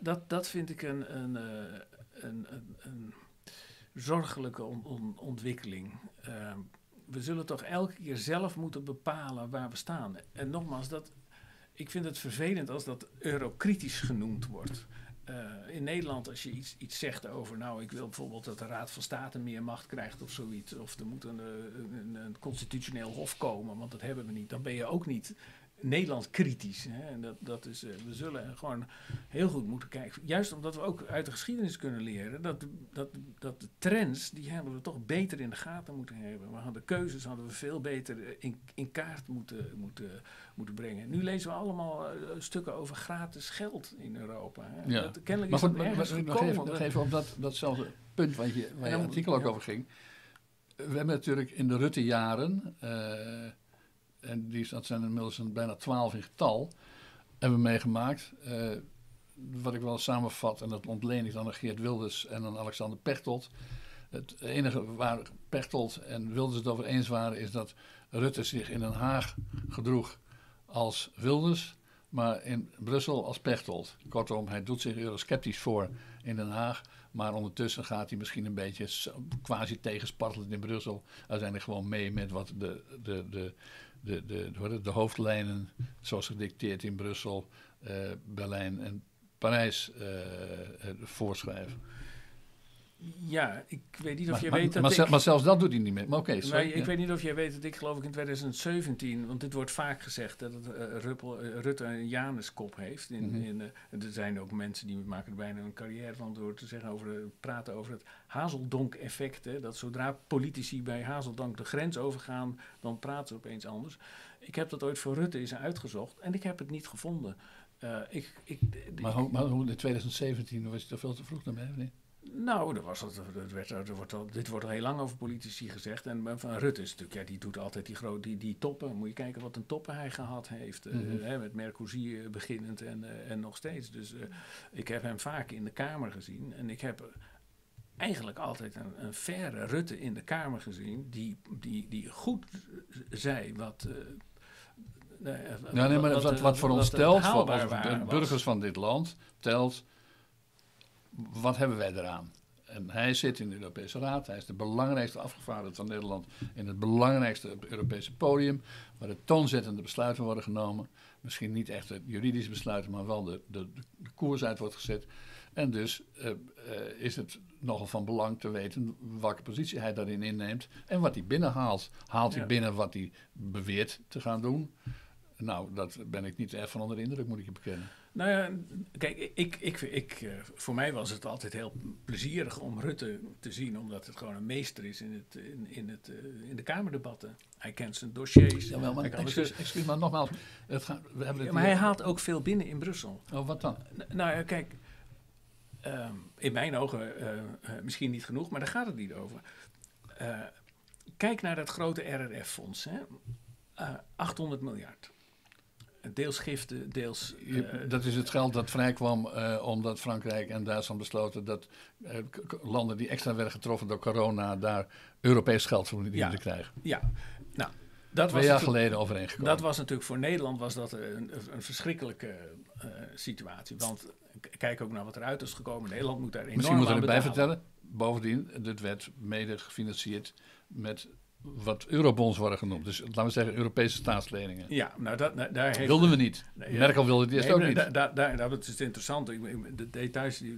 dat- dat, vind ik een, een, eh, een, een, zorgelijke on- on- ontwikkeling. Eh, we zullen toch elke keer zelf moeten bepalen waar we staan. En nogmaals, dat, ik vind het vervelend als dat eurokritisch genoemd wordt. Eh, in Nederland, als je iets, iets zegt over, nou, ik wil bijvoorbeeld dat de Raad van State meer macht krijgt of zoiets, of er moet een, eh, een, een constitutioneel hof komen, want dat hebben we niet, dan ben je ook niet Nederland kritisch. Hè? En dat, dat is, eh, we zullen gewoon heel goed moeten kijken. Juist omdat we ook uit de geschiedenis kunnen leren dat, dat, dat de trends, die hebben we toch beter in de gaten moeten hebben. We hadden keuzes hadden we veel beter eh, in, in kaart moeten, moeten, moeten brengen. Nu lezen we allemaal eh, stukken over gratis geld in Europa. Hè? Ja. Dat, kennelijk Maar is goed, maar- nog even, nog even op dat, datzelfde punt je, waar je dan- artikel ook ja. over ging. We hebben natuurlijk in de Rutte-jaren, en die, dat zijn inmiddels een, bijna twaalf in getal, hebben we meegemaakt. eh, wat ik wel samenvat, en dat ontleen ik dan aan Geert Wilders en aan Alexander Pechtold. Het enige waar Pechtold en Wilders het over eens waren, is dat Rutte zich in Den Haag gedroeg als Wilders, maar in Brussel als Pechtold. Kortom, hij doet zich eurosceptisch voor in Den Haag, maar ondertussen gaat hij misschien een beetje quasi tegenspartelend in Brussel uiteindelijk gewoon mee met wat de, de, de, de, de, het, de hoofdlijnen, zoals gedicteerd in Brussel, eh, Berlijn en Parijs eh, voorschrijven. Ja, ik weet niet of Maar, je maar, weet dat maar, ik... maar zelfs dat doet hij niet meer. Maar oké, sorry, ik ja. weet niet of jij weet dat ik geloof ik in 2017, want dit wordt vaak gezegd dat het, eh, Ruppel, eh, Rutte een Januskop heeft. In, Mhm. in, eh, er zijn ook mensen die maken er bijna een carrière van door te zeggen over, praten over het Hazeldonk-effect. Dat zodra politici bij Hazeldonk de grens overgaan, dan praten ze opeens anders. Ik heb dat ooit voor Rutte eens uitgezocht en ik heb het niet gevonden. Ik, ik, Maar, hoe- maar hoe in 2017 was je er veel te vroeg naar mij, of niet? Nou, er was, het, er werd, er wordt al, dit wordt al heel lang over politici gezegd. En van Rutte is natuurlijk, ja, die doet altijd die, grote, die, die toppen. Moet je kijken wat een toppen hij gehad heeft. Mm -hmm. hè, met Mercosur beginnend en, uh, en nog steeds. Dus uh, ik heb hem vaak in de Kamer gezien. En ik heb eigenlijk altijd een, een verre Rutte in de Kamer gezien. Die, die, die goed zei wat... Nee, ja, nee, maar wat, wat, wat voor ons telt, voor de burgers van dit land, telt, wat hebben wij eraan? En hij zit in de Europese Raad, hij is de belangrijkste afgevaardigde van Nederland in het belangrijkste Europese podium, waar de toonzettende besluiten worden genomen. Misschien niet echt de juridische besluiten, maar wel de, de, de koers uit wordt gezet. En dus uh, uh, is het nogal van belang te weten welke positie hij daarin inneemt en wat hij binnenhaalt. Haalt hij binnen wat hij beweert te gaan doen? Nou, dat ben ik niet erg van onder de indruk, moet ik je bekennen. Nou ja, kijk, ik, ik, ik, uh, voor mij was het altijd heel plezierig om Rutte te zien, omdat het gewoon een meester is in, het, in, in, het, uh, in de Kamerdebatten. Hij kent zijn dossiers. Jawel, maar excuus, excuus, maar nogmaals. Het gaat, we hebben ja, maar hij haalt ook veel binnen in Brussel. Oh, wat dan? Nou ja, kijk, uh, in mijn ogen uh, misschien niet genoeg, maar daar gaat het niet over. kijk naar dat grote RRF-fonds, 800 miljard deels giften, deels... Uh, dat is het geld dat vrijkwam uh, omdat Frankrijk en Duitsland besloten dat uh, landen die extra werden getroffen door corona daar Europees geld voor dienen ja, te krijgen. Ja, nou... Dat Twee was jaar geleden overeengekomen. Dat was natuurlijk voor Nederland was dat een, een verschrikkelijke situatie. Want kijk ook naar wat eruit is gekomen. Nederland moet daar enorm Misschien moet ik erbij vertellen. Bovendien, dit werd mede gefinancierd met wat eurobonds worden genoemd. Dus laten we zeggen Europese staatsleningen. Ja, nou dat, nou, daar heeft... Wilden we niet. Nee, ja. Merkel wilde het eerst nee, ook niet. Daar, dat is interessant. De details die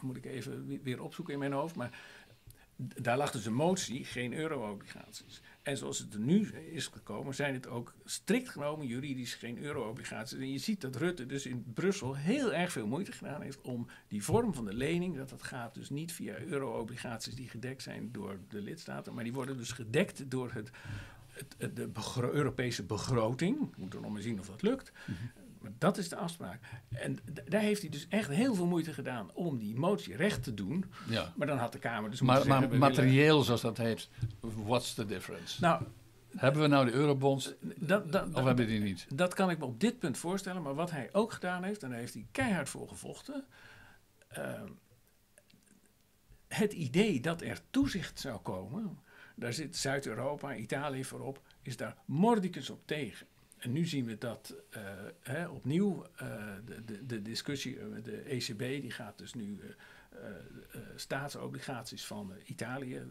moet ik even weer opzoeken in mijn hoofd. Maar daar lag dus een motie, geen euro-obligaties. En zoals het er nu is gekomen, zijn het ook strikt genomen juridisch geen euro-obligaties. En je ziet dat Rutte dus in Brussel heel erg veel moeite gedaan heeft om die vorm van de lening, dat dat gaat dus niet via euro-obligaties die gedekt zijn door de lidstaten, maar die worden dus gedekt door het, de Europese begroting. We moeten nog maar zien of dat lukt. -hmm. Maar dat is de afspraak. En daar heeft hij dus echt heel veel moeite gedaan om die motie recht te doen. Ja. Maar dan had de Kamer dus Maar, zeggen, maar materieel, willen... zoals dat heet, what's the difference? Nou, hebben we nou de eurobonds dat, dat, of dat, hebben we die niet? Dat kan ik me op dit punt voorstellen. Maar wat hij ook gedaan heeft, en daar heeft hij keihard voor gevochten... Uh, het idee dat er toezicht zou komen... daar zit Zuid-Europa, Italië voorop, is daar mordicus op tegen. En nu zien we dat uh, hè, opnieuw uh, de, de, de, discussie, uh, de ECB, die gaat dus nu staatsobligaties van Italië,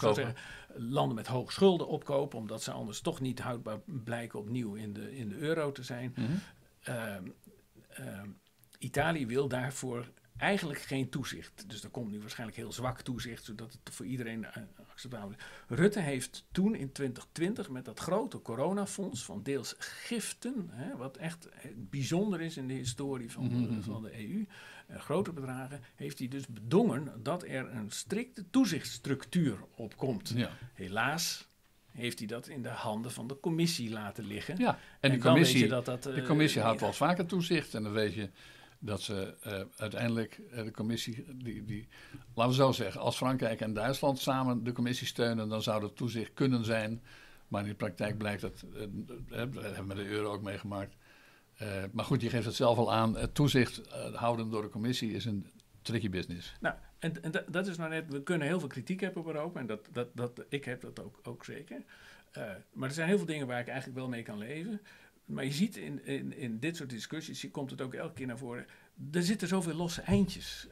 zeggen, landen met hoge schulden opkopen, omdat ze anders toch niet houdbaar blijken opnieuw in de, in de euro te zijn. Mhm. Mm -hmm. Italië wil daarvoor eigenlijk geen toezicht. Dus er komt nu waarschijnlijk heel zwak toezicht, zodat het voor iedereen acceptabel. Rutte heeft toen in 2020 met dat grote coronafonds van deels giften, hè, wat echt bijzonder is in de historie van, Mhm, de, van de EU, uh, grote bedragen, heeft hij dus bedongen dat er een strikte toezichtsstructuur op komt. Ja. Helaas heeft hij dat in de handen van de commissie laten liggen. Ja, en, de commissie, je dat dat, de eh, commissie houdt wel vaker toezicht. En dan weet je dat ze eh, uiteindelijk eh, de commissie, die, die, laten we zo zeggen, als Frankrijk en Duitsland samen de commissie steunen, dan zou dat toezicht kunnen zijn. Maar in de praktijk blijkt dat, eh, dat hebben we de euro ook meegemaakt. Maar goed, je geeft het zelf al aan, toezicht houden door de commissie is een tricky business. Nou, en, en dat, is nou net, we kunnen heel veel kritiek hebben op Europa en dat, dat, dat, ik heb dat ook, ook zeker. Maar er zijn heel veel dingen waar ik eigenlijk wel mee kan leven. Maar je ziet in, in, in dit soort discussies, je komt het ook elke keer naar voren, er zitten zoveel losse eindjes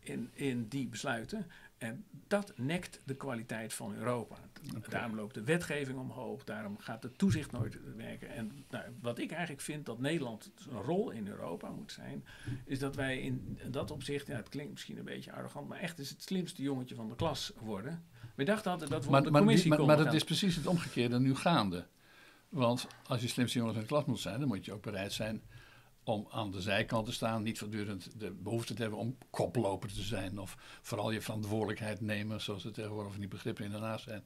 in, in die besluiten. En dat nekt de kwaliteit van Europa. Daarom loopt de wetgeving omhoog, daarom gaat het toezicht nooit werken. En nou, wat ik eigenlijk vind dat Nederland een rol in Europa moet zijn, is dat wij in dat opzicht, ja, het klinkt misschien een beetje arrogant, maar echt is het slimste jongetje van de klas worden. We dachten altijd dat we Maar, op de maar, die- commissie maar, maar dat is precies het omgekeerde nu gaande. Want als je slimste jongens in de klas moet zijn, dan moet je ook bereid zijn om aan de zijkant te staan. Niet voortdurend de behoefte te hebben om koploper te zijn. Of vooral je verantwoordelijkheid nemen, zoals er tegenwoordig van die begrippen in zijn.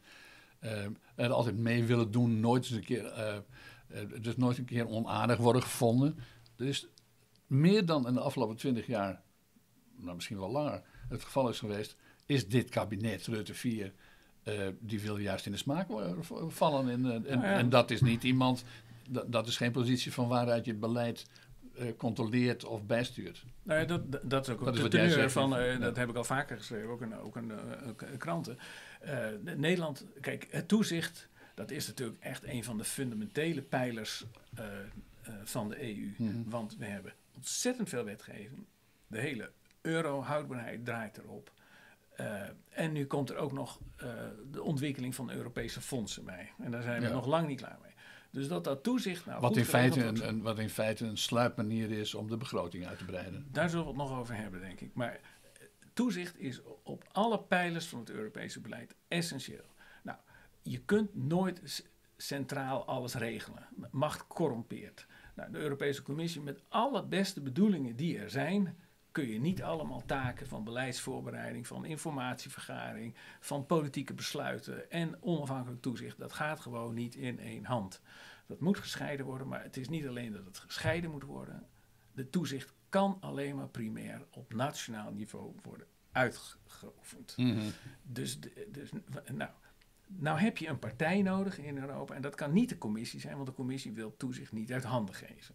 Eh, er altijd mee willen doen, nooit eens een keer, eh, eh, dus nooit een keer onaardig worden gevonden. Is meer dan in de afgelopen twintig jaar, nou misschien wel langer, het geval is geweest, is dit kabinet Rutte 4, uh, die wil juist in de smaak vallen. En, en, nou ja. en dat is niet iemand, dat, dat is geen positie van waaruit je het beleid uh, controleert of bijstuurt. Nou ja, dat, dat is ook dat de teneur van, dat heb ik al vaker geschreven, ook in, ook in kranten. Nederland, kijk, het toezicht, dat is natuurlijk echt een van de fundamentele pijlers van de EU. Mm -hmm. Want we hebben ontzettend veel wetgeving. De hele euro-houdbaarheid draait erop. Uh, en nu komt er ook nog uh, de ontwikkeling van Europese fondsen bij. En daar zijn we ja. nog lang niet klaar mee. Dus dat dat toezicht. Nou, wat, in feite een, een, wat in feite een sluipmanier is om de begroting uit te breiden. Daar zullen we het nog over hebben, denk ik. Maar eh, toezicht is op alle pijlers van het Europese beleid essentieel. Nou, je kunt nooit centraal alles regelen. Macht corrompeert. Nou, de Europese Commissie, met alle beste bedoelingen die er zijn, kun je niet allemaal taken van beleidsvoorbereiding, van informatievergaring, van politieke besluiten en onafhankelijk toezicht. Dat gaat gewoon niet in één hand. Dat moet gescheiden worden, maar het is niet alleen dat het gescheiden moet worden. De toezicht kan alleen maar primair op nationaal niveau worden uitgeoefend. Mm Dus, dus nou, nou heb je een partij nodig in Europa en dat kan niet de commissie zijn, want de commissie wil toezicht niet uit handen geven.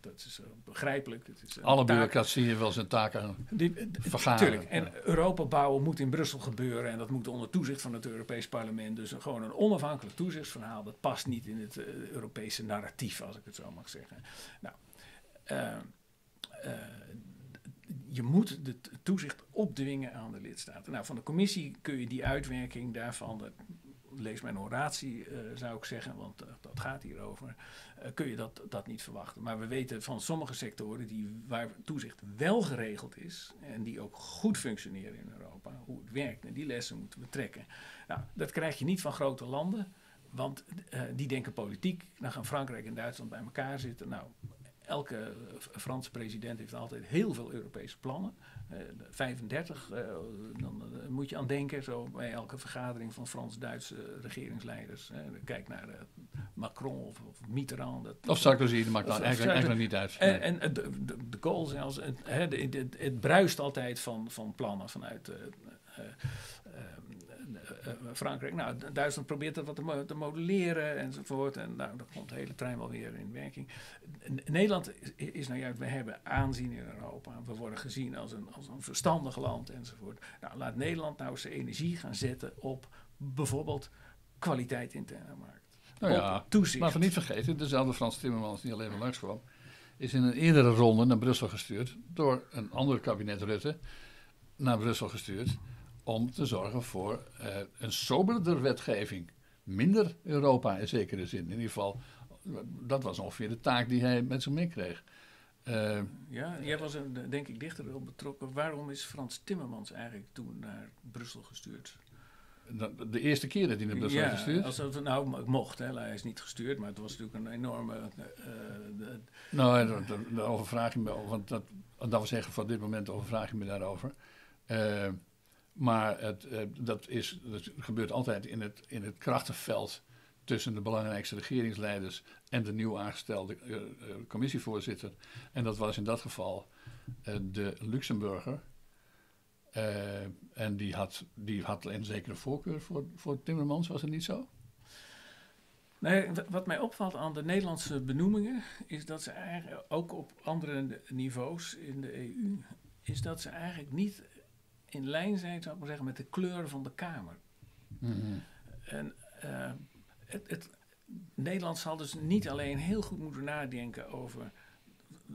Dat is uh, begrijpelijk. Het is Alle bureaucratieën wil zijn taken die, vergaren. En Europa bouwen moet in Brussel gebeuren en dat moet onder toezicht van het Europees Parlement. Dus gewoon een onafhankelijk toezichtsverhaal, dat past niet in het uh, Europese narratief, als ik het zo mag zeggen. Nou, uh, je moet de toezicht opdwingen aan de lidstaten. Nou, van de commissie kun je die uitwerking daarvan, lees mijn oratie, uh, zou ik zeggen, want uh, dat gaat hierover, uh, kun je dat, dat niet verwachten. Maar we weten van sommige sectoren die, waar toezicht wel geregeld is en die ook goed functioneren in Europa, hoe het werkt. En die lessen moeten we trekken. Nou, dat krijg je niet van grote landen, want die denken politiek. Dan gaan Frankrijk en Duitsland bij elkaar zitten. Nou, elke Franse president heeft altijd heel veel Europese plannen. Uh, 35, uh, dan uh, moet je aan denken, zo bij elke vergadering van Frans-Duitse regeringsleiders. kijk naar eh, Macron of, of Mitterrand. Dat, of Sarkozy, dat maakt eigenlijk, eigenlijk niet uit. En, en de, de, de Gaulle zelfs, het, het, het, het, bruist altijd van, van plannen vanuit uh, Frankrijk. Nou, Duitsland probeert dat wat te, mo te, modelleren enzovoort. En nou, dan komt de hele trein wel weer in werking. Nederland is, is nou juist, we hebben aanzien in Europa. We worden gezien als een, als een verstandig land enzovoort. Nou, laat Nederland nou zijn energie gaan zetten op bijvoorbeeld kwaliteit interne markt. Nou ja, toezicht. Maar we niet vergeten, dezelfde Frans Timmermans die alleen maar langs kwam, is in een eerdere ronde naar Brussel gestuurd door een ander kabinet Rutte naar Brussel gestuurd om te zorgen voor uh, een soberder wetgeving. Minder Europa in zekere zin. In ieder geval, dat was ongeveer de taak die hij met zich meekreeg. Uh, ja, jij was er denk ik dichter op betrokken. Waarom is Frans Timmermans eigenlijk toen naar Brussel gestuurd? De eerste keer dat hij naar Brussel ja, gestuurd? Als het nou mocht, hè. hij is niet gestuurd, maar het was natuurlijk een enorme. Uh, de, nou, daar overvraag je me, want dat, dat was zeggen, voor dit moment overvraag je me daarover. Uh, maar het, uh, dat, is, gebeurt altijd in het, in het krachtenveld tussen de belangrijkste regeringsleiders en de nieuw aangestelde uh, uh, commissievoorzitter. En dat was in dat geval de Luxemburger. en die had, die had een zekere voorkeur voor, voor Timmermans, was het niet zo? Nee, wat mij opvalt aan de Nederlandse benoemingen is dat ze eigenlijk ook op andere niveaus in de EU, is dat ze eigenlijk niet in lijn zijn, zou ik maar zeggen, met de kleuren van de Kamer. Mm-hmm. En uh, het, het, Nederland zal dus niet alleen heel goed moeten nadenken over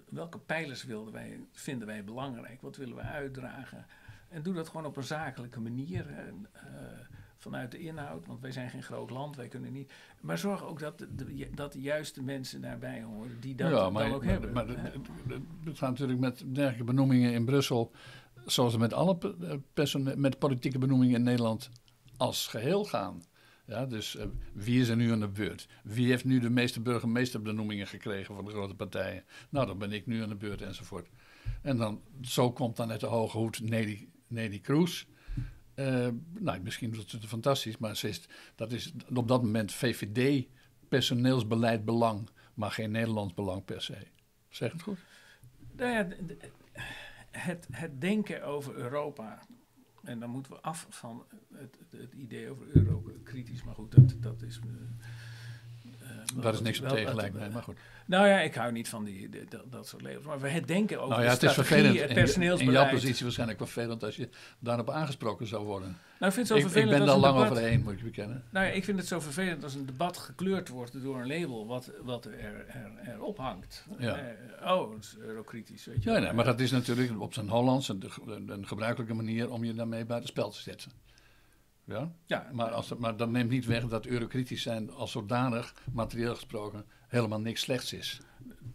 welke pijlers wilden wij, vinden wij belangrijk, wat willen we uitdragen. En doe dat gewoon op een zakelijke manier. Uh, vanuit de inhoud, want wij zijn geen groot land, wij kunnen niet. Maar zorg ook dat de, dat de juiste mensen daarbij horen die dat ja, maar, dan ook hebben. Maar het gaat natuurlijk met dergelijke benoemingen in Brussel zoals met alle eh, met politieke benoemingen in Nederland als geheel gaan. Ja, dus uh, wie is er nu aan de beurt? Wie heeft nu de meeste burgemeesterbenoemingen gekregen van de grote partijen? Nou, dan ben ik nu aan de beurt enzovoort. En dan, zo komt dan uit de hoge hoed Nelly, Nelly Kroes. Uh, nou, misschien ze het fantastisch, maar ze is, dat is op dat moment VVD, personeelsbeleid belang, maar geen Nederlands belang per se. Zeg het goed? Nou ja, het, het denken over Europa. En dan moeten we af van het, het, idee over euro kritisch. Maar goed, dat, dat is. Uh, Daar is niks op tegen, lijkt mij. Maar goed. Nou ja, ik hou niet van die, die dat, dat, soort levens. Maar we het denken over nou ja, de het is vervelend. het personeelsbeleid. In, jouw positie waarschijnlijk wel vervelend als je daarop aangesproken zou worden. Nou, ik, vind het zo vervelend ik ben daar lang debat, overheen, moet ik bekennen. Nou ja, ik vind het zo vervelend als een debat gekleurd wordt door een label wat, wat er, er, erop hangt. Ja. Uh, oh, het is eurokritisch, weet je Ja, nee, maar dat is natuurlijk op zijn Hollands een, een gebruikelijke manier om je daarmee buiten spel te zetten. Ja? Ja, maar, als het, maar dat neemt niet weg dat eurokritisch zijn als zodanig, materieel gesproken, helemaal niks slechts is.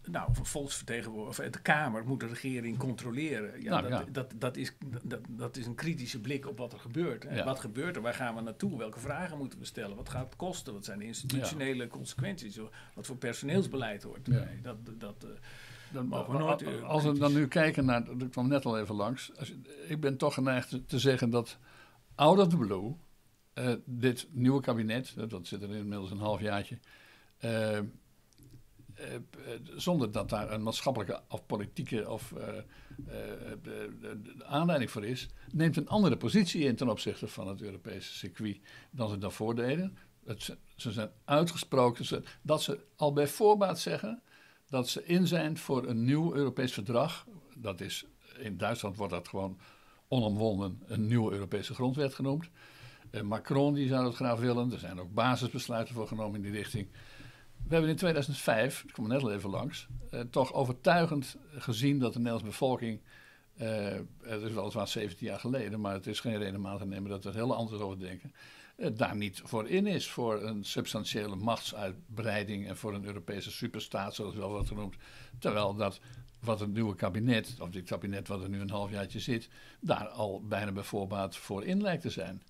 Nou, volksvertegenwoordiger, de Kamer moet de regering controleren. Ja, Nou, dat, ja. Dat, dat, is, dat, dat is een kritische blik op wat er gebeurt. Ja. Wat gebeurt er? Waar gaan we naartoe? Welke vragen moeten we stellen? Wat gaat het kosten? Wat zijn de institutionele consequenties? Wat voor personeelsbeleid hoort erbij? Dat, dat, eh, Dan, Mogen we nooit als- we dan nu kijken naar, dat kwam net al even langs. Als ik ben toch geneigd te zeggen dat out of the blue eh, dit nieuwe kabinet, eh, dat zit er inmiddels een halfjaartje, eh, eh, zonder dat daar een maatschappelijke of politieke of aanleiding voor is, neemt een andere positie in ten opzichte van het Europese circuit dan ze daarvoor deden. Het, ze- ze zijn uitgesproken ze- dat ze al bij voorbaat zeggen dat ze in zijn voor een nieuw Europees verdrag. Dat is, in Duitsland wordt dat gewoon onomwonden een nieuwe Europese grondwet genoemd. Eh, Macron die zou dat graag willen. Er zijn ook basisbesluiten voor genomen in die richting. We hebben in 2005, ik kom net al even langs, eh, toch overtuigend gezien dat de Nederlandse bevolking, eh, het is weliswaar 17 jaar geleden, maar het is geen reden om aan te nemen dat we er heel anders over denken, daar niet voor in is voor een substantiële machtsuitbreiding en voor een Europese superstaat, zoals wel wordt genoemd. Terwijl dat wat het nieuwe kabinet, of dit kabinet wat er nu een halfjaartje zit, daar al bijna bij voorbaat voor in lijkt te zijn.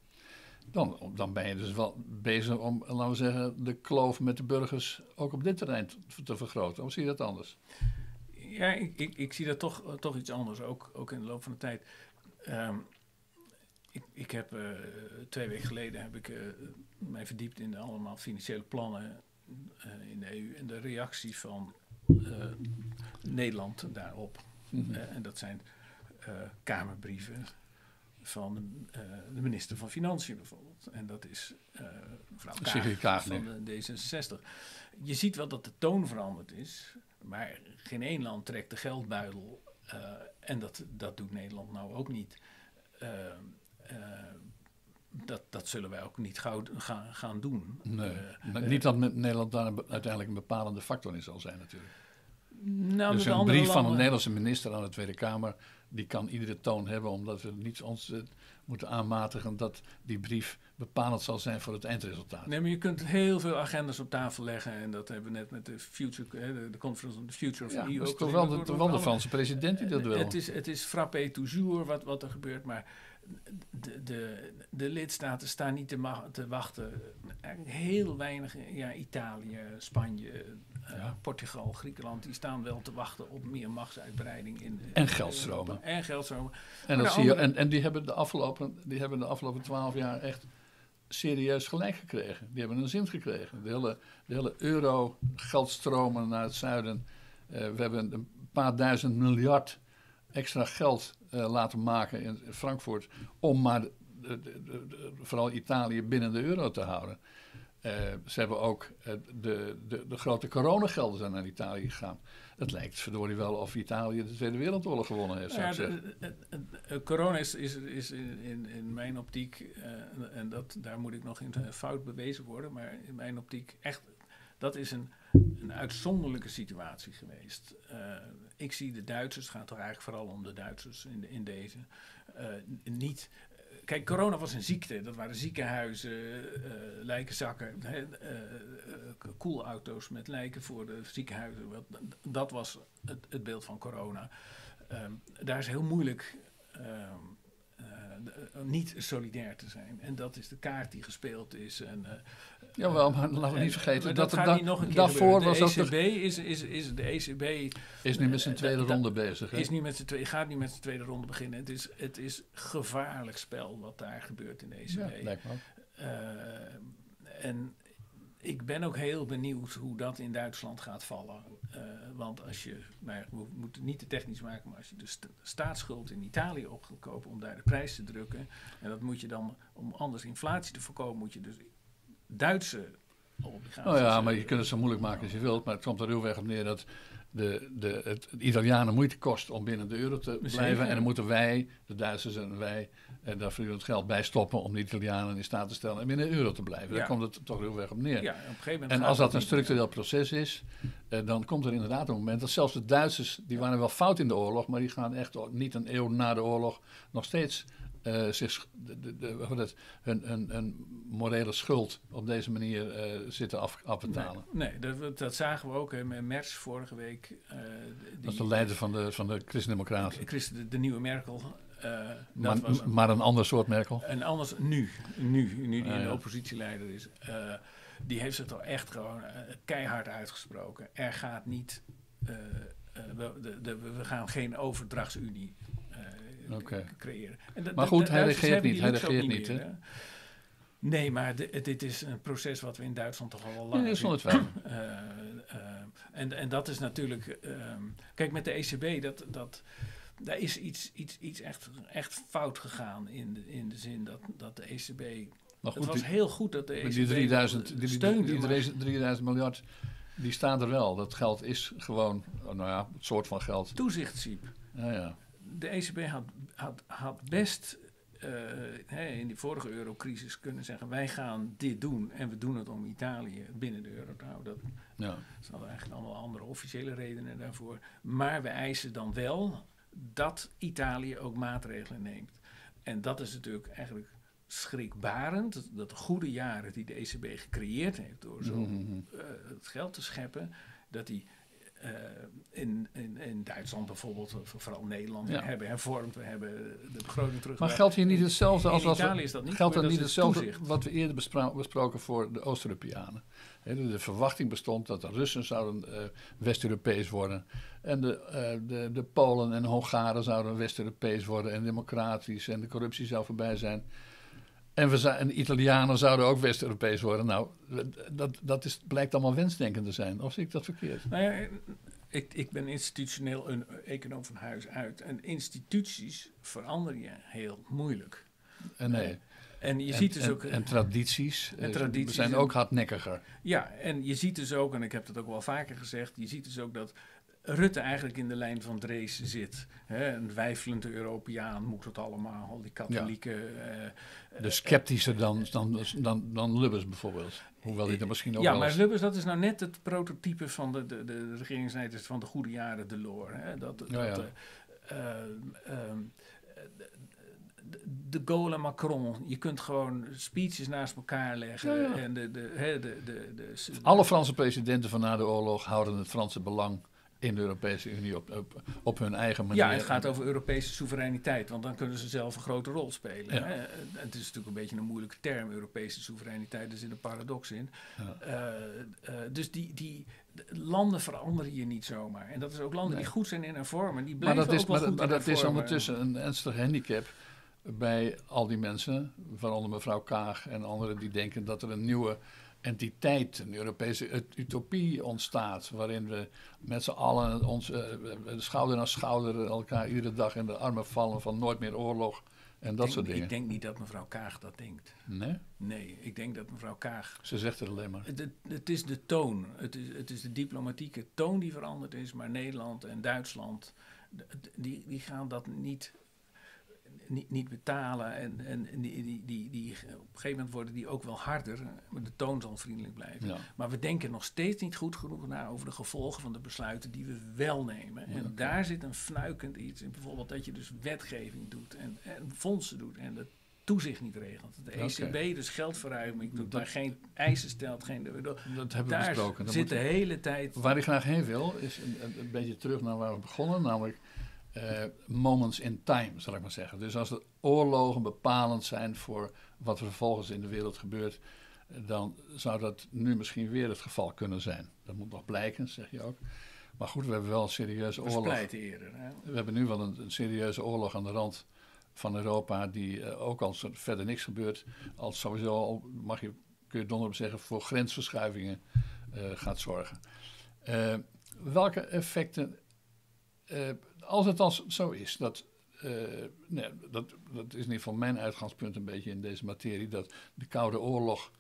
Dan, dan ben je dus wel bezig om, laten we zeggen, de kloof met de burgers ook op dit terrein te, te vergroten. Of zie je dat anders? Ja, ik, ik, ik zie dat toch, toch iets anders, ook, ook in de loop van de tijd. Ehm, ik, ik heb eh, twee weken geleden heb ik eh, mij verdiept in allemaal financiële plannen eh, in de EU en de reactie van Nederland daarop. Mhm. En dat zijn kamerbrieven van de minister van Financiën bijvoorbeeld. En dat is mevrouw Kaag Kaag, van de D66. Je ziet wel dat de toon veranderd is, maar geen één land trekt de geldbuidel. en dat, dat doet Nederland nou ook niet. Eh, eh, dat, dat zullen wij ook niet gauw gaan, gaan doen. Nee. Eh, Maar eh, niet dat Nederland daar uiteindelijk een bepalende factor in zal zijn natuurlijk. nou, dus een brief van een Nederlandse minister aan de Tweede Kamer, die kan iedere toon hebben, omdat we niet ons eh, moeten aanmatigen dat die brief bepalend zal zijn voor het eindresultaat. Nee, maar je kunt heel veel agendas op tafel leggen. En dat hebben we net met de Future, de, Conference on the Future of ja, the EU dat is ook toch gezien. wel Dat de, wordt toch wel de Franse president die dat wil. Het is, het is frappé toujours wat, wat er gebeurt, maar de, de, de lidstaten staan niet te, te wachten. Eigenlijk heel weinig, ja, Italië, Spanje, eh, Ja. Portugal, Griekenland, die staan wel te wachten op meer machtsuitbreiding. In, En geldstromen. En geldstromen. En, dat zie je, en, en die, hebben de afgelopen, die hebben de afgelopen twaalf jaar echt serieus gelijk gekregen. Die hebben een zin gekregen. De hele, de hele euro, geldstromen naar het zuiden. Eh, we hebben een paar duizend miljard extra geld eh, laten maken in Frankfurt. om maar de, de- de- de- vooral Italië binnen de euro te houden. Eh, ze hebben ook eh, de, de, de grote coronagelden zijn naar Italië gegaan. Het lijkt verdorie wel of Italië de Tweede Wereldoorlog gewonnen heeft, ja, de- de- corona is, is, is in, in, in mijn optiek, en dat, daar moet ik nog in fout bewezen worden, maar in mijn optiek echt, dat is een, een uitzonderlijke situatie geweest. Eh, ik zie de Duitsers, het gaat toch eigenlijk vooral om de Duitsers in, in deze, eh, niet... Kijk, corona was een ziekte. Dat waren ziekenhuizen, eh lijkenzakken, eh, eh, koelauto's met lijken voor de ziekenhuizen. Dat was het, het beeld van corona. Ehm, daar is heel moeilijk ehm, eh, niet solidair te zijn. En dat is de kaart die gespeeld is. En, eh, Jawel, maar laten we niet vergeten dat, dat nog een keer daarvoor gebeuren. was de ECB is, is, is de ECB is nu met zijn eh, tweede dat- ronde bezig. Hè? is nu met zijn twee, gaat nu met zijn tweede ronde beginnen. Het is, het is gevaarlijk spel wat daar gebeurt in de ECB. ja, lijkt me en ik ben ook heel benieuwd hoe dat in Duitsland gaat vallen. Uh, want als je, nou ja, we moeten het niet te technisch maken, maar als je de sta staatsschuld in Italië op gaat kopen om daar de prijs te drukken. En dat moet je dan, om anders inflatie te voorkomen, moet je dus Duitse obligaties. Nou ja, maar je kunt het zo moeilijk maken als je wilt. Maar het komt er heel erg op neer dat de, de, het Italianen moeite kost om binnen de euro te blijven. En dan moeten wij, de Duitsers en wij, en daar het geld bij stoppen om de Italianen in staat te stellen en binnen de euro te blijven. Daar komt het toch heel erg op neer. Ja, op een en als dat een structureel proces is, eh, dan komt er inderdaad een moment dat zelfs de Duitsers, die waren wel fout in de oorlog, maar die gaan echt niet een eeuw na de oorlog nog steeds uh, zich de, de, de, hun, hun, hun, morele schuld op deze manier uh, zitten af, afbetalen. Nee, nee dat, dat, zagen we ook hè, met Mers vorige week. Uh, die, dat is de leider van de, van de Christen-Democraten. De, de, nieuwe Merkel. maar, een, maar een ander soort Merkel? Een anders, nu, nu, nu die ah, in de oppositieleider is. die heeft zich toch echt gewoon keihard uitgesproken. Er gaat niet... We, we, gaan geen overdrachtsunie okay. creëren. En maar goed, hij regeert niet. Hij regeert niet, hè? Nee, maar dit is een proces wat we in Duitsland toch al wel lang ja, zonder twijfel. Uh, uh, en, en dat is natuurlijk... Uh, kijk, met de ECB, dat, dat, daar is iets, iets, iets echt, echt fout gegaan in de, in de zin dat, dat de ECB... Maar goed, het was heel goed dat de ECB die 3000, die, steunde. Die, 3000 miljard, die staan er wel. Dat geld is gewoon, nou ja, het soort van geld. Toezichtsiep. Ja, ja de ECB had, had, had best uh, in die vorige eurocrisis kunnen zeggen: wij gaan dit doen en we doen het om Italië binnen de euro te houden. Dat, ja. Ze hadden eigenlijk allemaal andere officiële redenen daarvoor. Maar we eisen dan wel dat Italië ook maatregelen neemt. En dat is natuurlijk eigenlijk schrikbarend. Dat de goede jaren die de ECB gecreëerd heeft door zo mm het geld te scheppen, dat die in, in, in Duitsland bijvoorbeeld, vooral Nederland, ja. hebben hervormd. We hebben de begroting terug. Maar geldt hier niet hetzelfde als... In Italië is dat niet. Geldt niet hetzelfde wat we eerder besproken voor de Oost-Europeanen? De, verwachting bestond dat de Russen zouden uh, West-Europees worden. En de, uh, de, de Polen en Hongaren zouden West-Europees worden en democratisch. En de corruptie zou voorbij zijn. En, we en Italianen zouden ook West-Europees worden. Nou, dat, dat is, blijkt allemaal wensdenken te zijn. Of zie ik dat verkeerd? Nou ja, ik, ik ben institutioneel een econoom van huis uit. En instituties veranderen je heel moeilijk. En nee. En je ziet dus ook. En tradities, en tradities zijn ook hardnekkiger. Ja, en je ziet dus ook, en ik heb dat ook wel vaker gezegd, je ziet dus ook dat Rutte eigenlijk in de lijn van Drees zit. Hè, een wijfelende Europeaan moet het allemaal, al die katholieken. Ja. Uh, de sceptischer dan, dan, dan, dan Lubbers bijvoorbeeld. Hoewel hij er misschien ook Ja, maar Lubbers, dat is nou net het prototype van de, de, de regeringsleiders van de goede jaren Delors. Hè. Dat, ja, dat, uh, uh, de Gaulle en Macron. Je kunt gewoon speeches naast elkaar leggen. En de, de, de, de, de, Alle Franse presidenten van na de oorlog houden het Franse belang in de Europese Unie op, op, op, hun eigen manier. Ja, het gaat over Europese soevereiniteit, want dan kunnen ze zelf een grote rol spelen. Hè? Het is natuurlijk een beetje een moeilijke term, Europese soevereiniteit, er zit een paradox in. Ja. Uh, uh, dus die, die landen veranderen je niet zomaar. En dat is ook landen die goed zijn in hervormen, die blijven maar dat is, ook wel maar, goed Maar dat is ondertussen een ernstig handicap bij al die mensen, waaronder mevrouw Kaag en anderen die denken dat er een nieuwe entiteit, een Europese utopie ontstaat. Waarin we met z'n allen ons, uh, schouder aan schouder elkaar iedere dag in de armen vallen van nooit meer oorlog. En dat soort dingen. Ik denk niet dat mevrouw Kaag dat denkt. Nee? Nee, ik denk dat mevrouw Kaag... Ze zegt het alleen maar. Het, het is de toon. Het is, het is de diplomatieke toon die veranderd is. Maar Nederland en Duitsland, die, die gaan dat niet niet, niet betalen. En, en, die, die, die, die, op een gegeven moment worden die ook wel harder. Maar de toon zal vriendelijk blijven. Maar we denken nog steeds niet goed genoeg na over de gevolgen van de besluiten die we wel nemen. En daar zit een fnuikend iets in. Bijvoorbeeld dat je dus wetgeving doet en, en fondsen doet. En dat toezicht niet regelt. De ECB dus geldverruiming doet, maar geen eisen stelt. Geen, dat, hebben we besproken. Dat zit de hele tijd... Waar ik graag heen wil, is een, een beetje terug naar waar we begonnen. Namelijk uh, moments in time, zal ik maar zeggen. Dus als de oorlogen bepalend zijn voor wat er vervolgens in de wereld gebeurt, dan zou dat nu misschien weer het geval kunnen zijn. Dat moet nog blijken, zeg je ook. Maar goed, we hebben wel een serieuze oorlog. Eerder? We hebben nu wel een, een, serieuze oorlog aan de rand van Europa, die uh, ook als er verder niks gebeurt, als sowieso mag je kun je donderop zeggen, voor grensverschuivingen gaat zorgen. welke effecten, als het dan zo is dat nee, dat, dat is in ieder geval mijn uitgangspunt een beetje in deze materie, dat de Koude Oorlog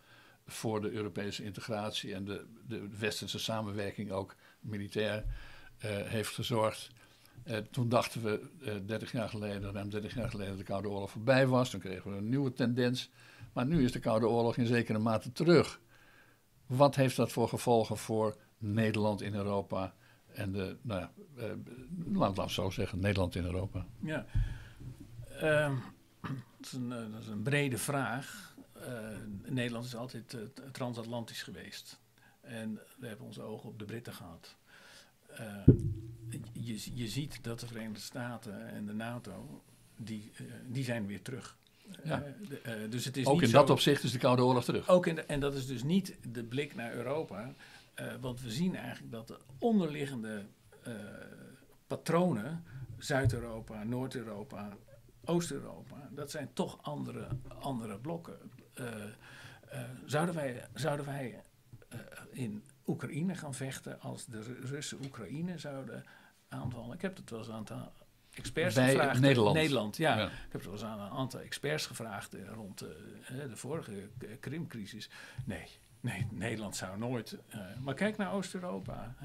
voor de Europese integratie en de, de westerse samenwerking ook militair uh, heeft gezorgd. Uh, toen dachten we uh, eh, 30 jaar geleden, ruim 30 jaar geleden, dat de Koude Oorlog voorbij was. Toen kregen we een nieuwe tendens. Maar nu is de Koude Oorlog in zekere mate terug. Wat heeft dat voor gevolgen voor Nederland in Europa en de, nou ja, laat het zo zeggen, Nederland in Europa? Ja, ehm, dat, is een, dat is een brede vraag. Nederland is altijd transatlantisch geweest. En we hebben onze ogen op de Britten gehad. Je, je ziet dat de Verenigde Staten en de NATO, die, die zijn weer terug. Ja. Dus het is ook in dat opzicht is de Koude Oorlog terug. Ook in de, en dat is dus niet de blik naar Europa. Want we zien eigenlijk dat de onderliggende patronen, Zuid-Europa, Noord-Europa, Oost-Europa, dat zijn toch andere, andere blokken. zouden wij, zouden wij in Oekraïne gaan vechten als de Russen Oekraïne zouden aanvallen. Ik heb het wel eens aan aantal experts Bij gevraagd. Nederland. Nederland, ja. Ik heb het wel eens aan een aantal experts gevraagd eh, rond de, de vorige Krimcrisis. Nee, nee, Nederland zou nooit. Uh, maar kijk naar Oost-Europa.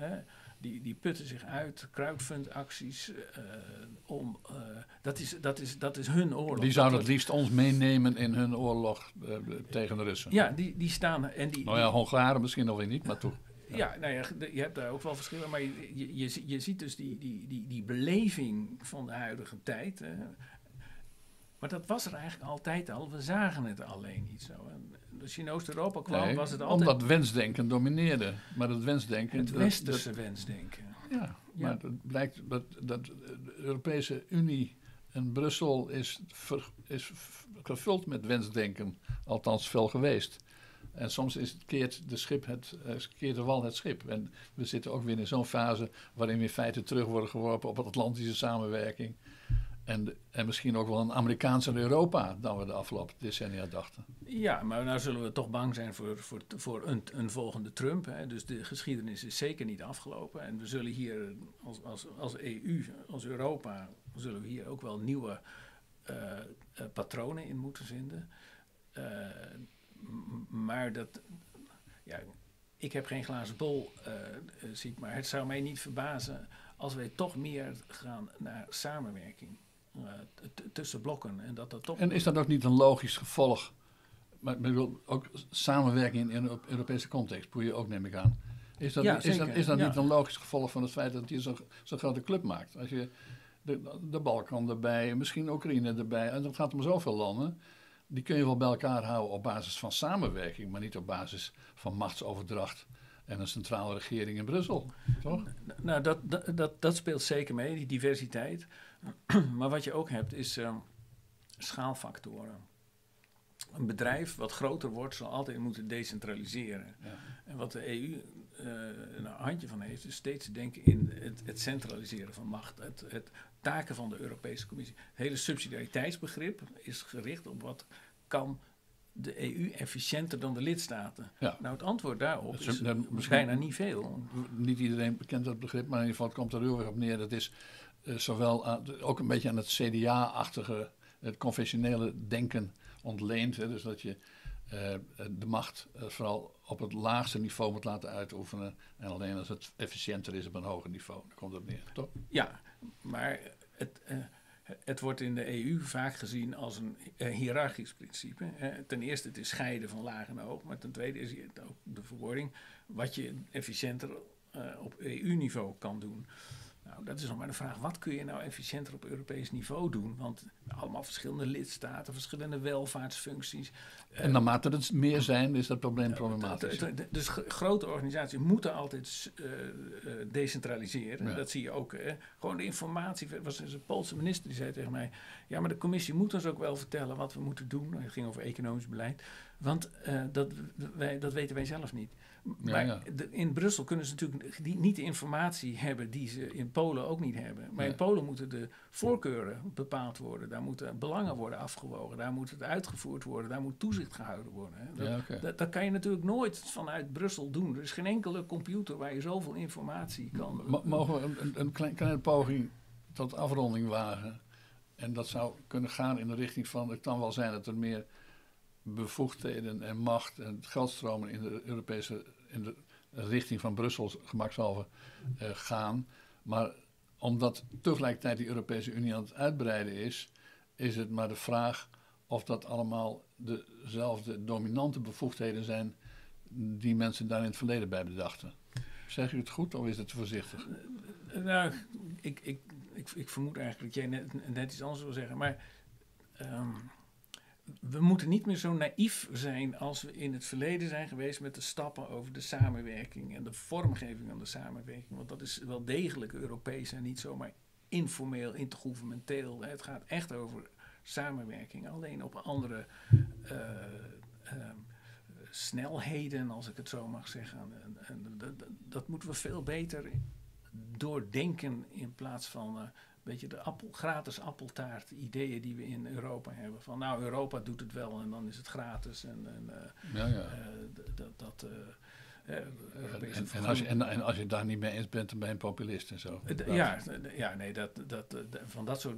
Die, die putten zich uit, crowdfundacties. Uh, om, uh, dat, is, dat, is, dat is hun oorlog. Die zouden het liefst ons meenemen in hun oorlog tegen de Russen. Ja, die, die staan. En die, nou ja, Hongaren misschien nog weer niet, maar toch. Ja, nou ja, je hebt daar ook wel verschillen, maar je, je, je, ziet dus die, die, die, die beleving van de huidige tijd. maar dat was er eigenlijk altijd al, we zagen het alleen niet zo. En als je in Oost-Europa kwam, was het altijd... Omdat wensdenken domineerde. Maar dat wensdenken... Het westerse wensdenken. Ja, maar het blijkt dat, dat de Europese Unie en Brussel is, is gevuld met wensdenken. Althans veel geweest. En soms is het keert, de schip het, uh, keert de wal het schip. En we zitten ook weer in zo'n fase waarin we in feite terug worden geworpen op het Atlantische samenwerking. En, en misschien ook wel een Amerikaanse Europa dan we de afgelopen decennia dachten. Ja, maar nou zullen we toch bang zijn voor, voor, voor een, een volgende Trump. Hè. Dus de geschiedenis is zeker niet afgelopen. En we zullen hier als, als, als EU, als Europa, zullen we hier ook wel nieuwe uh, uh, patronen in moeten vinden. Uh, maar dat, ja, ik heb geen glazen bol, ziet, maar het zou mij niet verbazen als wij toch meer gaan naar samenwerking tussen blokken. En, dat dat toch en is dat ook niet een logisch gevolg? Maar ik bedoel, ook samenwerking in een Europese context, boeien je ook, neem ik aan. Is dat, ja, is dat, is dat niet een logisch gevolg van het feit dat je zo'n zo grote club maakt? Als je de, de Balkan erbij, misschien Oekraïne erbij, en dat gaat om zoveel landen die kun je wel bij elkaar houden op basis van samenwerking, maar niet op basis van machtsoverdracht en een centrale regering in Brussel, toch? Nou, dat, dat, dat, dat speelt zeker mee, die diversiteit. maar wat je ook hebt is uh, schaalfactoren. Een bedrijf wat groter wordt, zal altijd moeten decentraliseren. Ja. En wat de EU uh, een handje van heeft, is steeds denken in het, het centraliseren van macht. Het, het, taken van de Europese Commissie. Het hele subsidiariteitsbegrip is gericht op wat kan de EU efficiënter dan de lidstaten? Ja. Nou, het antwoord daarop is, is bijna niet veel. Niet iedereen bekent dat begrip, maar in ieder geval komt er heel erg op neer. Dat is uh, zowel ook een beetje aan het CDA-achtige, het conventionele denken ontleend. Hè, dus dat je uh, de macht uh, vooral op het laagste niveau moet laten uitoefenen. En alleen als het efficiënter is op een hoger niveau. Daar komt het neer, toch? Ja, maar het, het wordt in de EU vaak gezien als een hiërarchisch principe. ten eerste het is scheiden van laag en hoog. Maar ten tweede is het ook de verwoording wat je efficiënter op EU-niveau kan doen. Nou, dat is nog maar de vraag, wat kun je nou efficiënter op Europees niveau doen? Want allemaal verschillende lidstaten, verschillende welvaartsfuncties. En naarmate het meer zijn, is dat probleem problematisch. Dus grote organisaties moeten altijd uh, decentraliseren. Dat zie je ook. Hè. Gewoon de informatie. Er was een Poolse minister die zei tegen mij: Ja, maar de commissie moet ons ook wel vertellen wat we moeten doen. Het ging over economisch beleid. Want uh, dat, wij, dat weten wij zelf niet. Maar ja. in Brussel kunnen ze natuurlijk die, niet de informatie hebben die ze in Polen ook niet hebben. Maar in Polen moeten de voorkeuren bepaald worden. Daar moeten belangen worden afgewogen. Daar moet het uitgevoerd worden. Daar moet toezicht gehouden worden. Hè. Dat, dat, dat kan je natuurlijk nooit vanuit Brussel doen. Er is geen enkele computer waar je zoveel informatie kan... M- mogen we een, een, een klein, kleine poging tot afronding wagen? En dat zou kunnen gaan in de richting van... Het kan wel zijn dat er meer bevoegdheden en macht en geldstromen in de Europese... in de richting van Brussel gemakshalve eh, gaan. Maar omdat tegelijkertijd die Europese Unie aan het uitbreiden is... is het maar de vraag of dat allemaal dezelfde dominante bevoegdheden zijn... die mensen daar in het verleden bij bedachten. Zeg u het goed of is het voorzichtig? Nou, ik, ik, ik, ik vermoed eigenlijk dat jij net, net iets anders wil zeggen. Maar ehm, we moeten niet meer zo naïef zijn als we in het verleden zijn geweest met de stappen over de samenwerking en de vormgeving van de samenwerking. Want dat is wel degelijk Europees en niet zomaar informeel, intergouvernementeel. Het gaat echt over samenwerking, alleen op andere eh, ehm, snelheden, als ik het zo mag zeggen. En, en dat, moeten we veel beter doordenken in plaats van een beetje de appel, gratis appeltaart ideeën die we in Europa hebben. Van nou, Europa doet het wel en dan is het gratis. En, en eh, Ja, ja. eh, dat... dat eh, En, en, als je, en, en als je daar niet mee eens bent, dan ben je een populist en zo. Ja, ja, nee, dat, dat, van, dat soort,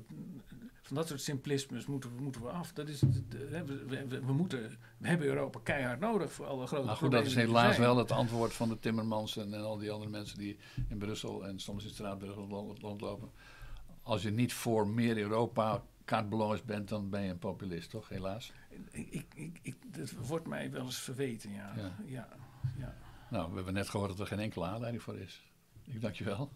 van dat soort simplismes moeten we, moeten we af. Dat is, we, we, we, moeten, we hebben Europa keihard nodig voor alle grote Maar goed, dat is helaas wel het antwoord van de Timmermans en, en al die andere mensen die in Brussel en soms in Straatsburg rond- rondlopen. Als je niet voor meer Europa blanche bent, dan ben je een populist, toch? Helaas. Ik, ik, ik, ik- dat wordt mij wel eens verweten, ja. Ja. ja. ja. Nou, we hebben net gehoord dat er geen enkele aanleiding voor is. Ik dank je wel.